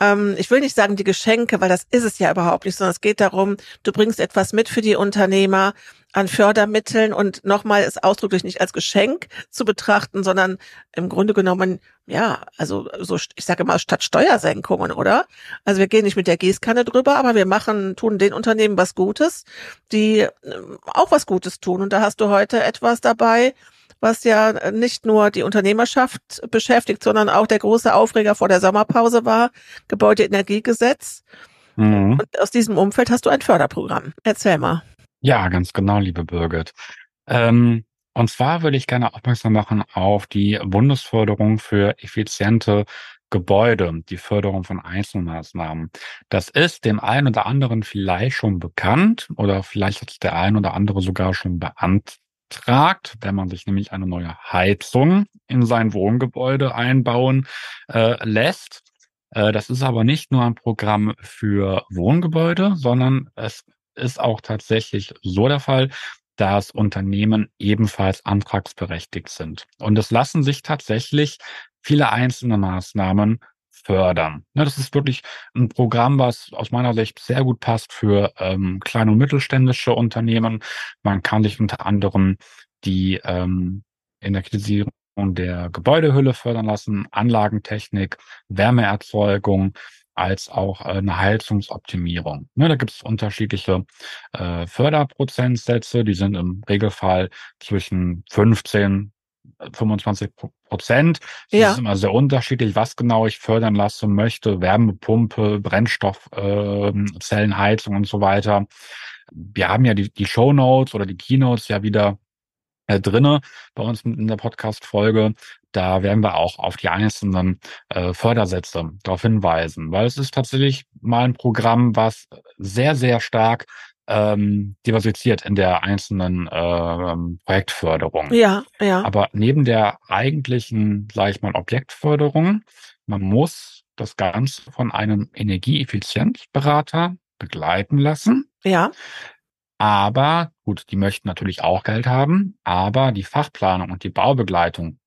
[SPEAKER 2] Ähm, ich will nicht sagen die Geschenke, weil das ist es ja überhaupt nicht, sondern es geht darum, du bringst etwas mit für die Unternehmer an Fördermitteln und nochmal ist ausdrücklich nicht als Geschenk zu betrachten, sondern im Grunde genommen, ja, also so, ich sage mal, statt Steuersenkungen, oder? Also wir gehen nicht mit der Gießkanne drüber, aber wir machen, tun den Unternehmen was Gutes, die äh, auch was Gutes tun. Und da hast du heute etwas dabei, was ja nicht nur die Unternehmerschaft beschäftigt, sondern auch der große Aufreger vor der Sommerpause war, Gebäudeenergiegesetz. Mhm. Und aus diesem Umfeld hast du ein Förderprogramm. Erzähl mal.
[SPEAKER 6] Ja, ganz genau, liebe Birgit. Ähm, und zwar würde ich gerne aufmerksam machen auf die Bundesförderung für effiziente Gebäude, die Förderung von Einzelmaßnahmen. Das ist dem einen oder anderen vielleicht schon bekannt oder vielleicht hat der ein oder andere sogar schon beantragt tragt, wenn man sich nämlich eine neue Heizung in sein Wohngebäude einbauen äh, lässt. Äh, das ist aber nicht nur ein Programm für Wohngebäude, sondern es ist auch tatsächlich so der Fall, dass Unternehmen ebenfalls antragsberechtigt sind. Und es lassen sich tatsächlich viele einzelne Maßnahmen fördern. Ja, das ist wirklich ein Programm, was aus meiner Sicht sehr gut passt für ähm, kleine und mittelständische Unternehmen. Man kann sich unter anderem die ähm, Energetisierung der Gebäudehülle fördern lassen, Anlagentechnik, Wärmeerzeugung, als auch äh, eine Heizungsoptimierung. Ne, da gibt es unterschiedliche äh, Förderprozentsätze, die sind im Regelfall zwischen 15 25 Prozent. Das ja. ist immer sehr unterschiedlich, was genau ich fördern lassen möchte. Wärmepumpe, Brennstoffzellenheizung ähm, und so weiter. Wir haben ja die, die Show Notes oder die Keynotes ja wieder äh, drinne bei uns in der Podcast-Folge. Da werden wir auch auf die einzelnen äh, Fördersätze darauf hinweisen, weil es ist tatsächlich mal ein Programm, was sehr, sehr stark ähm, diversifiziert in der einzelnen äh, Projektförderung.
[SPEAKER 2] Ja, ja.
[SPEAKER 6] Aber neben der eigentlichen, sage ich mal, Objektförderung, man muss das Ganze von einem Energieeffizienzberater begleiten lassen.
[SPEAKER 2] Ja.
[SPEAKER 6] Aber gut, die möchten natürlich auch Geld haben, aber die Fachplanung und die Baubegleitung,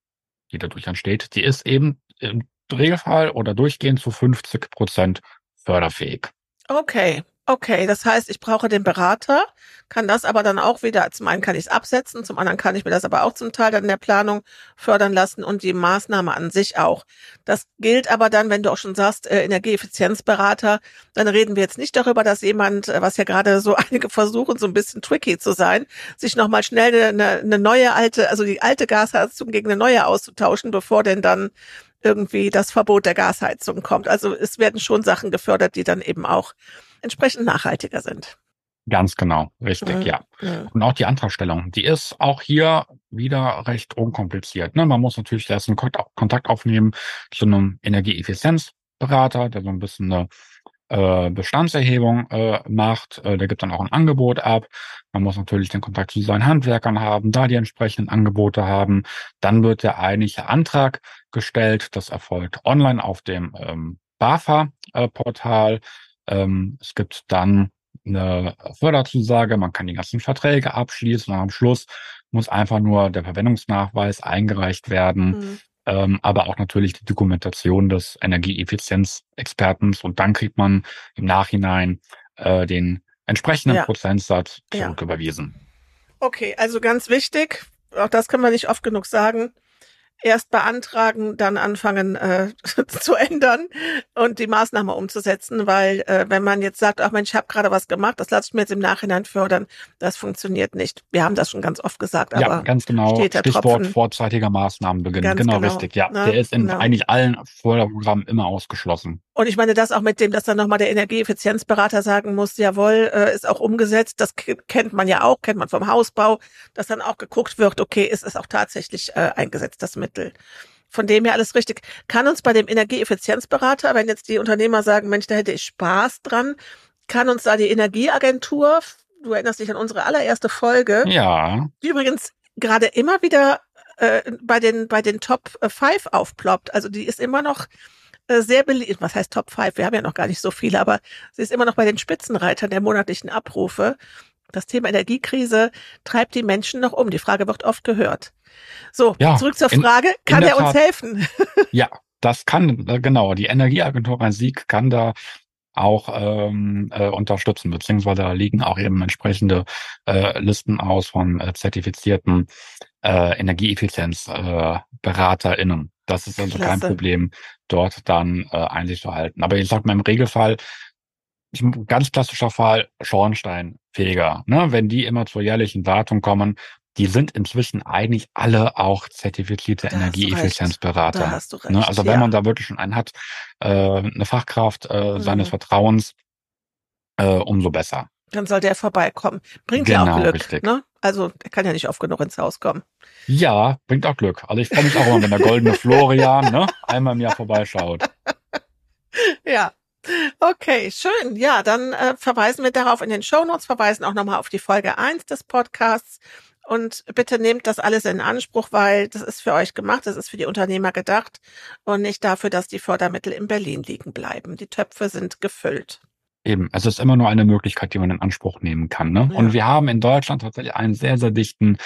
[SPEAKER 6] die dadurch entsteht, die ist eben im Regelfall oder durchgehend zu 50 Prozent förderfähig.
[SPEAKER 2] Okay, Okay, das heißt, ich brauche den Berater, kann das aber dann auch wieder, zum einen kann ich es absetzen, zum anderen kann ich mir das aber auch zum Teil dann in der Planung fördern lassen und die Maßnahme an sich auch. Das gilt aber dann, wenn du auch schon sagst, äh, Energieeffizienzberater, dann reden wir jetzt nicht darüber, dass jemand, äh, was ja gerade so einige versuchen, so ein bisschen tricky zu sein, sich nochmal schnell eine, eine neue alte, also die alte Gasheizung gegen eine neue auszutauschen, bevor denn dann irgendwie das Verbot der Gasheizung kommt. Also es werden schon Sachen gefördert, die dann eben auch entsprechend nachhaltiger sind.
[SPEAKER 6] Ganz genau, richtig, mhm. ja. Mhm. Und auch die Antragstellung, die ist auch hier wieder recht unkompliziert. Ne? Man muss natürlich erst einen Kontakt aufnehmen zu einem Energieeffizienzberater, der so ein bisschen eine äh, Bestandserhebung äh, macht. Äh, der gibt dann auch ein Angebot ab. Man muss natürlich den Kontakt zu seinen Handwerkern haben, da die entsprechenden Angebote haben. Dann wird der eigentliche Antrag gestellt. Das erfolgt online auf dem ähm, BAFA-Portal. Äh, ähm, es gibt dann eine Förderzusage, man kann die ganzen Verträge abschließen und am Schluss muss einfach nur der Verwendungsnachweis eingereicht werden, mhm. ähm, aber auch natürlich die Dokumentation des Energieeffizienzexpertens und dann kriegt man im Nachhinein äh, den entsprechenden ja. Prozentsatz zurücküberwiesen. Ja.
[SPEAKER 2] Okay, also ganz wichtig, auch das können wir nicht oft genug sagen, erst beantragen, dann anfangen äh, zu ändern und die Maßnahme umzusetzen, weil äh, wenn man jetzt sagt, ach Mensch, ich habe gerade was gemacht, das lasse ich mir jetzt im Nachhinein fördern, das funktioniert nicht. Wir haben das schon ganz oft gesagt, aber
[SPEAKER 6] ja, ganz genau. Steht der Stichwort Tropfen. vorzeitiger Maßnahmenbeginn. Genau, genau, richtig. Ja, Na, der ist in genau. eigentlich allen Förderprogrammen immer ausgeschlossen.
[SPEAKER 2] Und ich meine, das auch mit dem, dass dann nochmal der Energieeffizienzberater sagen muss, jawohl, äh, ist auch umgesetzt. Das kennt man ja auch, kennt man vom Hausbau, dass dann auch geguckt wird, okay, ist es auch tatsächlich äh, eingesetzt, das Mittel. Von dem her alles richtig. Kann uns bei dem Energieeffizienzberater, wenn jetzt die Unternehmer sagen, Mensch, da hätte ich Spaß dran, kann uns da die Energieagentur, du erinnerst dich an unsere allererste Folge,
[SPEAKER 6] Ja,
[SPEAKER 2] die übrigens gerade immer wieder äh, bei den bei den Top 5 aufploppt. Also die ist immer noch äh, sehr beliebt. Was heißt Top 5? Wir haben ja noch gar nicht so viele, aber sie ist immer noch bei den Spitzenreitern der monatlichen Abrufe. Das Thema Energiekrise treibt die Menschen noch um. Die Frage wird oft gehört. So,
[SPEAKER 6] Ja,
[SPEAKER 2] zurück zur
[SPEAKER 6] in-
[SPEAKER 2] Frage. Kann
[SPEAKER 6] der
[SPEAKER 2] er uns helfen?
[SPEAKER 6] ja, das kann, äh, genau, die Energieagentur Rhein-Sieg kann da auch ähm, äh, unterstützen, beziehungsweise da liegen auch eben entsprechende äh, Listen aus von äh, zertifizierten äh, Energieeffizienzberaterinnen. Äh, BeraterInnen. Das ist also kein. Problem, dort dann äh, Einsicht zu halten. Aber ich sag mal im Regelfall, ich, ganz klassischer Fall, Schornsteinfeger. Ne? Wenn die immer zur jährlichen Wartung kommen, die sind inzwischen eigentlich alle auch zertifizierte. Energieeffizienzberater.
[SPEAKER 2] Da hast du recht.
[SPEAKER 6] Ne? Also wenn
[SPEAKER 2] ja.
[SPEAKER 6] man da wirklich schon einen hat, äh, eine Fachkraft äh, seines
[SPEAKER 2] Mhm.
[SPEAKER 6] Vertrauens, äh, umso besser.
[SPEAKER 2] Dann soll der vorbeikommen. Bringt ja auch
[SPEAKER 6] Genau,
[SPEAKER 2] Glück.
[SPEAKER 6] richtig.
[SPEAKER 2] Ne? Also er kann ja nicht oft genug ins Haus kommen.
[SPEAKER 6] Ja, bringt auch Glück. Also ich freue mich auch immer, wenn der goldene Florian ne, einmal im Jahr vorbeischaut.
[SPEAKER 2] Ja. Okay, schön. Ja, dann äh, verweisen wir darauf in den Shownotes, verweisen auch nochmal auf die Folge 1 des Podcasts. Und bitte nehmt das alles in Anspruch, weil das ist für euch gemacht, das ist für die Unternehmer gedacht und nicht dafür, dass die Fördermittel in Berlin liegen bleiben. Die Töpfe sind gefüllt.
[SPEAKER 6] Eben, es ist immer nur eine Möglichkeit, die man in Anspruch nehmen kann. Ne?
[SPEAKER 2] Ja.
[SPEAKER 6] Und wir haben in Deutschland tatsächlich einen sehr, sehr dichten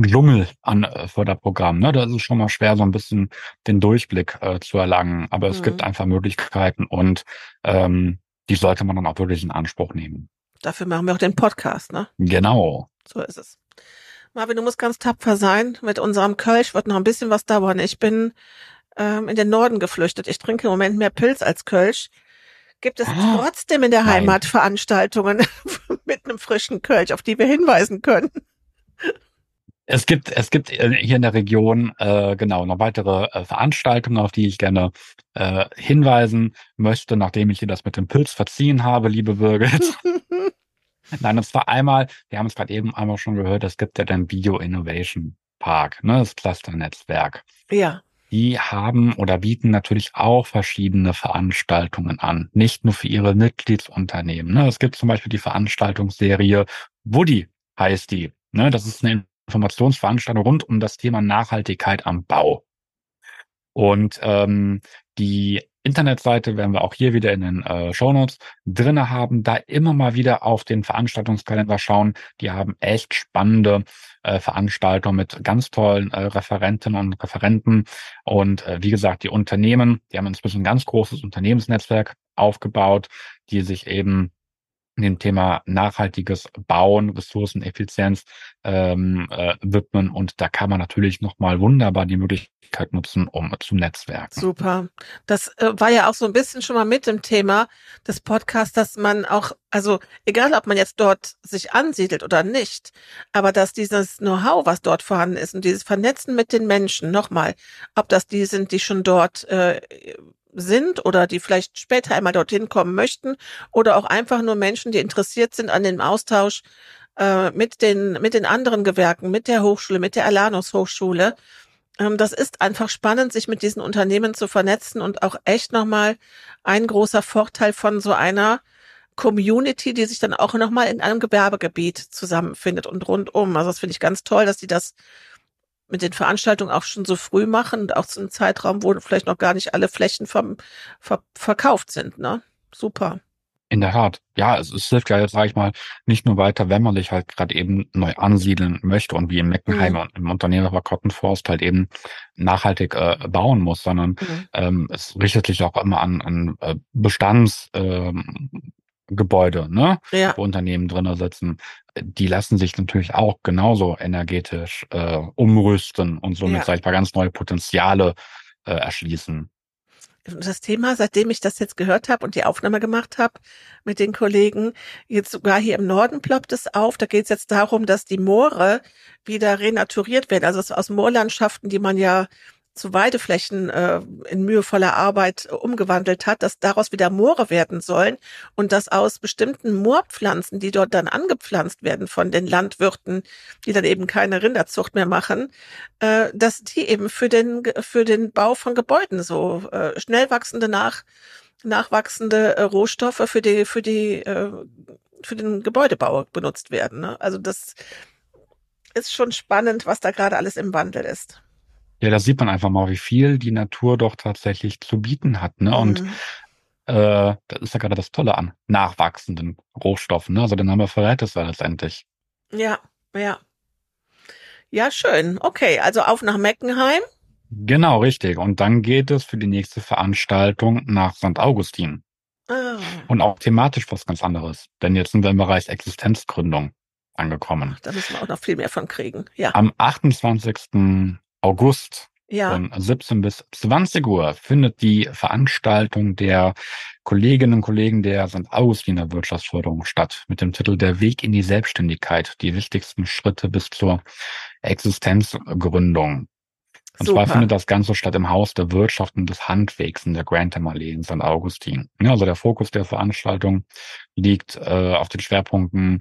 [SPEAKER 6] Dschungel an äh, Förderprogrammen. Ne? Da ist es schon mal schwer, so ein bisschen den Durchblick äh, zu erlangen. Aber es
[SPEAKER 2] Mhm.
[SPEAKER 6] gibt einfach Möglichkeiten und ähm, die sollte man dann auch wirklich in Anspruch nehmen.
[SPEAKER 2] Dafür machen wir auch den Podcast, ne?
[SPEAKER 6] Genau.
[SPEAKER 2] So ist es. Marvin, du musst ganz tapfer sein. Mit unserem Kölsch wird noch ein bisschen was dauern. Ich bin ähm, in den Norden geflüchtet. Ich trinke im Moment mehr Pilz als Kölsch. Gibt es
[SPEAKER 6] Ah,
[SPEAKER 2] trotzdem in der
[SPEAKER 6] nein.
[SPEAKER 2] Heimat Veranstaltungen mit einem frischen Kölsch, auf die wir hinweisen können?
[SPEAKER 6] Es gibt, es gibt äh, hier in der Region äh, genau noch weitere äh, Veranstaltungen, auf die ich gerne äh, hinweisen möchte, nachdem ich dir das mit dem Pilz verziehen habe, liebe Birgit. Nein, und zwar einmal, wir haben es gerade eben einmal schon gehört, es gibt ja den Bio Innovation Park, ne, das Cluster-Netzwerk.
[SPEAKER 2] ja,
[SPEAKER 6] Die haben oder bieten natürlich auch verschiedene Veranstaltungen an, nicht nur für ihre Mitgliedsunternehmen. Ne. Es gibt zum Beispiel die Veranstaltungsserie Woody heißt die. Ne. Das ist eine Informationsveranstaltung rund um das Thema Nachhaltigkeit am Bau. Und ähm, die Internetseite werden wir auch hier wieder in den äh, Shownotes drinne haben, da immer mal wieder auf den Veranstaltungskalender schauen. Die haben echt spannende äh, Veranstaltungen mit ganz tollen äh, Referentinnen und Referenten. Und äh, wie gesagt, die Unternehmen, die haben inzwischen ein ganz großes Unternehmensnetzwerk aufgebaut, die sich eben dem Thema nachhaltiges Bauen, Ressourceneffizienz ähm, äh, widmen. Und da kann man natürlich nochmal wunderbar die Möglichkeit nutzen, um zu netzwerken.
[SPEAKER 2] super. Das äh, war ja auch so ein bisschen schon mal mit dem Thema des Podcasts, dass man auch, also egal ob man jetzt dort sich ansiedelt oder nicht, aber dass dieses Know-how, was dort vorhanden ist und dieses Vernetzen mit den Menschen, nochmal, ob das die sind, die schon dort äh, sind oder die vielleicht später einmal dorthin kommen möchten oder auch einfach nur Menschen, die interessiert sind an dem Austausch äh, mit den mit den anderen Gewerken, mit der Hochschule, mit der Alanus Hochschule. Ähm, das ist einfach spannend, sich mit diesen Unternehmen zu vernetzen und auch echt nochmal ein großer Vorteil von so einer Community, die sich dann auch nochmal in einem Gewerbegebiet zusammenfindet und rundum. Also das finde ich ganz toll, dass die das mit den Veranstaltungen auch schon so früh machen und auch zu einem Zeitraum, wo vielleicht noch gar nicht alle Flächen vom, ver, verkauft sind. Ne? Super.
[SPEAKER 6] In der Tat. Ja, es, es hilft ja jetzt, sage ich mal, nicht nur weiter, wenn man sich halt gerade eben neu ansiedeln möchte und wie im Meckenheim
[SPEAKER 2] Mhm.
[SPEAKER 6] und im Unternehmen bei Kottenforst halt eben nachhaltig äh, bauen muss, sondern
[SPEAKER 2] Mhm.
[SPEAKER 6] ähm, es richtet sich auch immer an, an äh, Bestandsgebäude, ähm, Gebäude, ne?
[SPEAKER 2] Ja,
[SPEAKER 6] wo Unternehmen drinnen sitzen. Die lassen sich natürlich auch genauso energetisch äh, umrüsten und somit,
[SPEAKER 2] Ja.
[SPEAKER 6] sag ich mal, ganz neue Potenziale äh, erschließen.
[SPEAKER 2] das Thema, seitdem ich das jetzt gehört habe und die Aufnahme gemacht habe mit den Kollegen, jetzt sogar hier im Norden ploppt es auf. Da geht es jetzt darum, dass die Moore wieder renaturiert werden. Also aus Moorlandschaften, die man ja zu Weideflächen äh, in mühevoller Arbeit umgewandelt hat, dass daraus wieder Moore werden sollen und dass aus bestimmten Moorpflanzen, die dort dann angepflanzt werden von den Landwirten, die dann eben keine Rinderzucht mehr machen, äh, dass die eben für den für den Bau von Gebäuden so äh, schnell wachsende nach nachwachsende äh, Rohstoffe für die für die äh, für den Gebäudebau benutzt werden. Ne? Also das ist schon spannend, was da gerade alles im Wandel ist.
[SPEAKER 6] Ja, da sieht man einfach mal, wie viel die Natur doch tatsächlich zu bieten hat. Ne? Mhm. Und äh, das ist ja gerade das Tolle an nachwachsenden Rohstoffen. Ne? Also der Name verrät es ja letztendlich.
[SPEAKER 2] Ja, ja. Ja, schön. Okay, also auf nach Meckenheim.
[SPEAKER 6] Genau, richtig. Und dann geht es für die nächste Veranstaltung nach St. Augustin. Ah. Und auch thematisch was ganz anderes. Denn jetzt sind wir im Bereich Existenzgründung angekommen.
[SPEAKER 2] Ach, da müssen wir auch noch viel mehr von kriegen. Ja.
[SPEAKER 6] Am 28. August ja. von 17 bis 20 Uhr findet die Veranstaltung der Kolleginnen und Kollegen der St. Augustiner Wirtschaftsförderung statt mit dem Titel Der Weg in die Selbstständigkeit, die wichtigsten Schritte bis zur Existenzgründung. Und Super. zwar findet das Ganze statt im Haus der Wirtschaft und des Handwegs in der Grantham Allee in St. Augustin. Ja, also der Fokus der Veranstaltung liegt äh, auf den Schwerpunkten,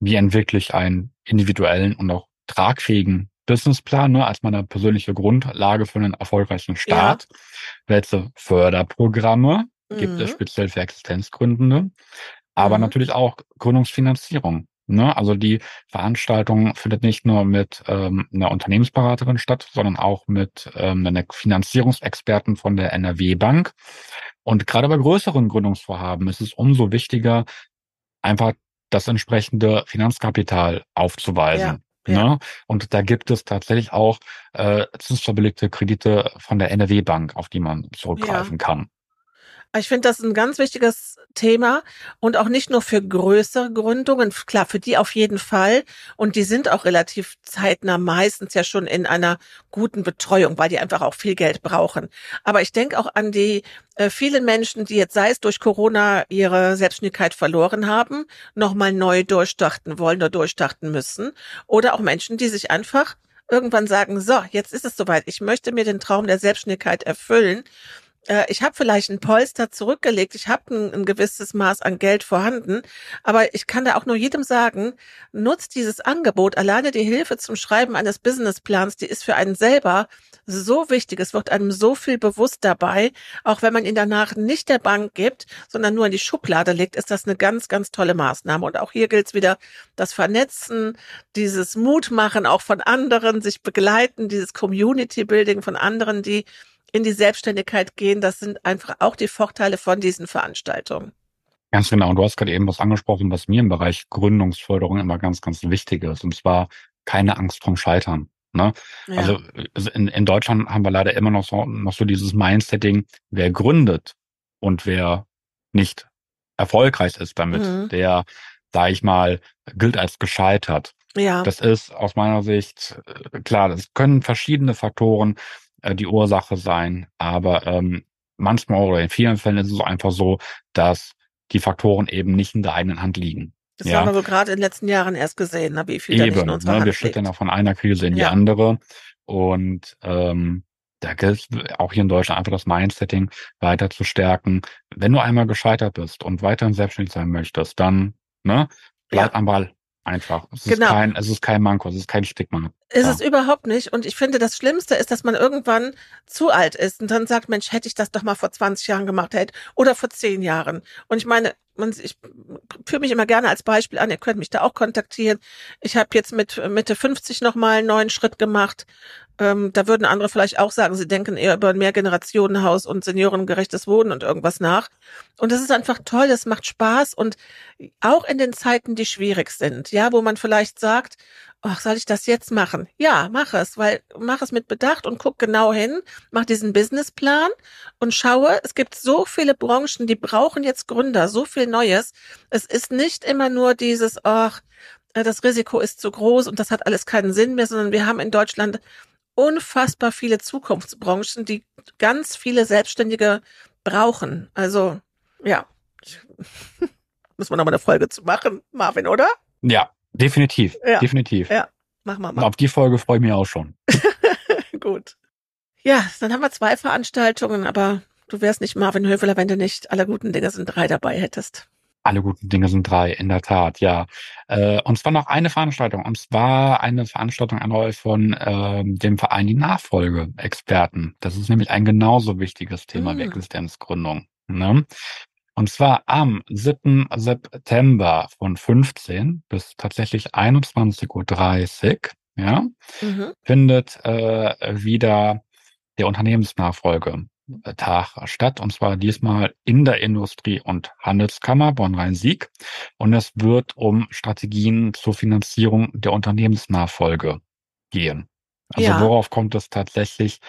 [SPEAKER 6] wie entwickle ich einen individuellen und auch tragfähigen Businessplan ne, als meine persönliche Grundlage für einen erfolgreichen Start. Ja. Welche Förderprogramme mhm. gibt es mhm. speziell für Existenzgründende? Aber mhm. natürlich auch Gründungsfinanzierung. Ne? Also die Veranstaltung findet nicht nur mit ähm, einer Unternehmensberaterin statt, sondern auch mit ähm, einer Finanzierungsexperten von der NRW Bank. Und gerade bei größeren Gründungsvorhaben ist es umso wichtiger, einfach das entsprechende Finanzkapital aufzuweisen. Ja, ja. Ne? Und da gibt es tatsächlich auch äh, zinsverbilligte Kredite von der NRW Bank, auf die man zurückgreifen ja. kann.
[SPEAKER 2] Ich finde das ein ganz wichtiges Thema und auch nicht nur für größere Gründungen, klar, für die auf jeden Fall. Und die sind auch relativ zeitnah meistens ja schon in einer guten Betreuung, weil die einfach auch viel Geld brauchen. Aber ich denke auch an die äh, vielen Menschen, die jetzt sei es durch Corona ihre Selbstständigkeit verloren haben, nochmal neu durchstarten wollen oder durchstarten müssen. Oder auch Menschen, die sich einfach irgendwann sagen, so, jetzt ist es soweit, ich möchte mir den Traum der Selbstständigkeit erfüllen äh, ich habe vielleicht ein Polster zurückgelegt, ich habe ein, ein, gewisses Maß an Geld vorhanden, aber ich kann da auch nur jedem sagen, nutzt dieses Angebot, alleine die Hilfe zum Schreiben eines Businessplans, die ist für einen selber so wichtig, es wird einem so viel bewusst dabei, auch wenn man ihn danach nicht der Bank gibt, sondern nur in die Schublade legt, ist das eine ganz, ganz tolle Maßnahme. Und auch hier gilt es wieder, das Vernetzen, dieses Mutmachen auch von anderen, sich begleiten, dieses Community-Building von anderen, die in die Selbstständigkeit gehen. Das sind einfach auch die Vorteile von diesen Veranstaltungen.
[SPEAKER 6] Ganz genau. Und du hast gerade eben was angesprochen, was mir im Bereich Gründungsförderung immer ganz, ganz wichtig ist. Und zwar keine Angst vom Scheitern. Ne? Ja. Also in, in Deutschland haben wir leider immer noch so, noch so dieses Mindsetting, wer gründet und wer nicht erfolgreich ist damit, mhm. der, sage ich mal, gilt als gescheitert. Ja. Das ist aus meiner Sicht, äh, klar, das können verschiedene Faktoren äh, die Ursache sein. Aber ähm, manchmal oder in vielen Fällen ist es einfach so, dass die Faktoren eben nicht in der eigenen Hand liegen.
[SPEAKER 2] Das ja. haben wir so gerade in den letzten Jahren erst gesehen, ne, wie viel eben, da nicht in unserer
[SPEAKER 6] ne,
[SPEAKER 2] Hand
[SPEAKER 6] Wir schlittern ja von einer Krise in ja. die andere. Und ähm, da gilt auch hier in Deutschland einfach das Mindsetting weiter zu stärken. Wenn du einmal gescheitert bist und weiterhin selbstständig sein möchtest, dann ne, bleib ja. am Ball. Einfach. Es genau. ist kein, es ist kein Manko, es ist kein Stigma.
[SPEAKER 2] Ist ja. es überhaupt nicht. Und ich finde, das Schlimmste ist, dass man irgendwann zu alt ist und dann sagt, Mensch, hätte ich das doch mal vor 20 Jahren gemacht, hätte, oder vor 10 Jahren. Und ich meine, man, ich führe mich immer gerne als Beispiel an, ihr könnt mich da auch kontaktieren. Ich habe jetzt mit Mitte 50 nochmal einen neuen Schritt gemacht. Ähm, da würden andere vielleicht auch sagen, sie denken eher über ein Mehrgenerationenhaus und seniorengerechtes Wohnen und irgendwas nach. Und das ist einfach toll, das macht Spaß und auch in den Zeiten, die schwierig sind, ja, wo man vielleicht sagt, ach, soll ich das jetzt machen? Ja, mach es, weil mach es mit Bedacht und guck genau hin, mach diesen Businessplan und schaue, es gibt so viele Branchen, die brauchen jetzt Gründer, so viel Neues. Es ist nicht immer nur dieses, ach, das Risiko ist zu groß und das hat alles keinen Sinn mehr, sondern wir haben in Deutschland unfassbar viele Zukunftsbranchen, die ganz viele Selbstständige brauchen. Also, ja. Muss man noch mal eine Folge zu machen, Marvin, oder?
[SPEAKER 6] Ja, definitiv. Ja. Definitiv.
[SPEAKER 2] Ja, mach mal mal.
[SPEAKER 6] Auf die Folge freue ich mich auch schon.
[SPEAKER 2] Gut. Ja, dann haben wir zwei Veranstaltungen, aber du wärst nicht Marvin Höveler, wenn du nicht alle guten Dinge sind drei dabei hättest.
[SPEAKER 6] Alle guten Dinge sind drei, in der Tat, ja. Äh, und zwar noch eine Veranstaltung, und zwar eine Veranstaltung erneut von äh, dem Verein Die Nachfolge-Experten. Das ist nämlich ein genauso wichtiges Thema
[SPEAKER 2] Mm.
[SPEAKER 6] wie Existenzgründung. Ne? Und zwar am 7. September von 15 bis tatsächlich 21.30 Uhr, ja,
[SPEAKER 2] Mhm.
[SPEAKER 6] findet äh, wieder der Unternehmensnachfolge Tag statt, und zwar diesmal in der Industrie- und Handelskammer Bonn-Rhein-Sieg. Und es wird um Strategien zur Finanzierung der Unternehmensnachfolge gehen. Also
[SPEAKER 2] Ja.
[SPEAKER 6] worauf kommt es tatsächlich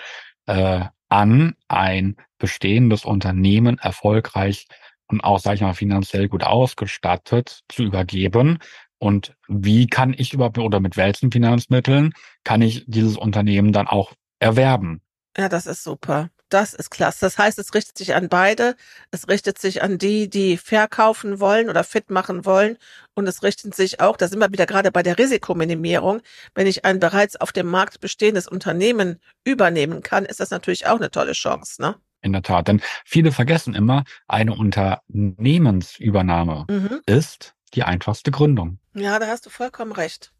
[SPEAKER 6] äh, an, ein bestehendes Unternehmen erfolgreich und auch, sage ich mal, finanziell gut ausgestattet zu übergeben? Und wie kann ich überhaupt oder mit welchen Finanzmitteln kann ich dieses Unternehmen dann auch erwerben?
[SPEAKER 2] Ja, das ist super. Das ist klasse. Das heißt, es richtet sich an beide. Es richtet sich an die, die verkaufen wollen oder fit machen wollen. Und es richtet sich auch, da sind wir wieder gerade bei der Risikominimierung. Wenn ich ein bereits auf dem Markt bestehendes Unternehmen übernehmen kann, ist das natürlich auch eine tolle Chance, ne?
[SPEAKER 6] In der Tat. Denn viele vergessen immer, eine Unternehmensübernahme
[SPEAKER 2] Mhm.
[SPEAKER 6] ist die einfachste Gründung.
[SPEAKER 2] Ja, da hast du vollkommen recht.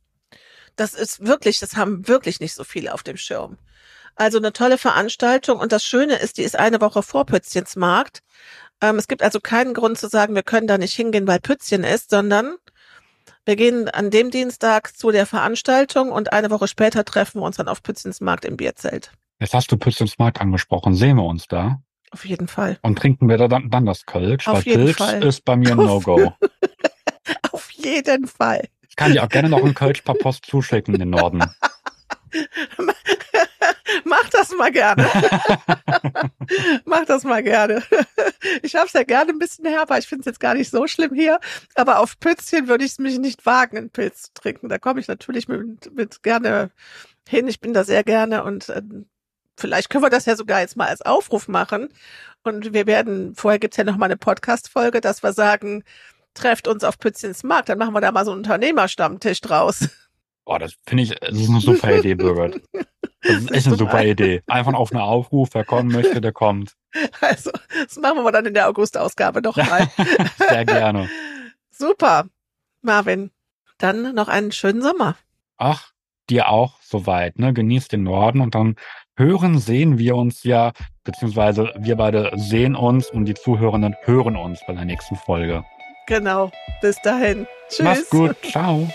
[SPEAKER 2] Das ist wirklich, das haben wirklich nicht so viele auf dem Schirm. Also eine tolle Veranstaltung und das Schöne ist, die ist eine Woche vor Pützchens Markt. Ähm, es gibt also keinen Grund zu sagen, wir können da nicht hingehen, weil Pützchen ist, sondern wir gehen an dem Dienstag zu der Veranstaltung und eine Woche später treffen wir uns dann auf Pützchens Markt im Bierzelt.
[SPEAKER 6] Jetzt hast du Pützens Markt angesprochen. Sehen wir uns da?
[SPEAKER 2] Auf jeden Fall.
[SPEAKER 6] Und trinken wir da dann, dann das Kölsch?
[SPEAKER 2] Auf
[SPEAKER 6] Weil
[SPEAKER 2] jeden
[SPEAKER 6] Pilz
[SPEAKER 2] Fall.
[SPEAKER 6] ist bei mir ein No-Go.
[SPEAKER 2] Auf jeden Fall.
[SPEAKER 6] Ich kann dir auch gerne noch einen Kölsch per Post zuschicken in den Norden.
[SPEAKER 2] Mach das mal gerne. Mach das mal gerne. Ich hab's ja gerne ein bisschen herber. Ich finde es jetzt gar nicht so schlimm hier. Aber auf Pützchen würde ich es mich nicht wagen, einen Pilz zu trinken. Da komme ich natürlich mit, mit gerne hin. Ich bin da sehr gerne und äh, vielleicht können wir das ja sogar jetzt mal als Aufruf machen. Und wir werden, vorher gibt's ja noch mal eine Podcast-Folge, dass wir sagen, trefft uns auf Pützchens Markt. Dann machen wir da mal so einen Unternehmerstammtisch draus.
[SPEAKER 6] Boah, das finde ich, das ist eine super Idee, Birgit. Das ist echt eine super Idee. Einfach auf einen Aufruf, wer kommen möchte, der kommt.
[SPEAKER 2] Also, das machen wir dann in der August-Ausgabe noch mal.
[SPEAKER 6] Sehr gerne.
[SPEAKER 2] Super, Marvin. Dann noch einen schönen Sommer.
[SPEAKER 6] Ach, dir auch soweit, ne? Genießt den Norden und dann hören, sehen wir uns ja, beziehungsweise wir beide sehen uns und die Zuhörenden hören uns bei der nächsten Folge.
[SPEAKER 2] Genau. Bis dahin. Tschüss.
[SPEAKER 6] Mach's gut. Ciao.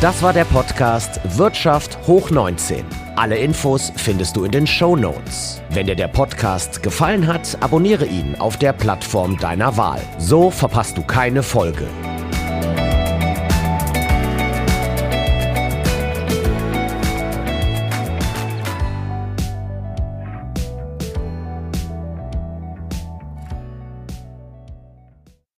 [SPEAKER 1] Das war der Podcast Wirtschaft hoch 19. Alle Infos findest du in den Show Notes. Wenn dir der Podcast gefallen hat, abonniere ihn auf der Plattform deiner Wahl. So verpasst du keine Folge.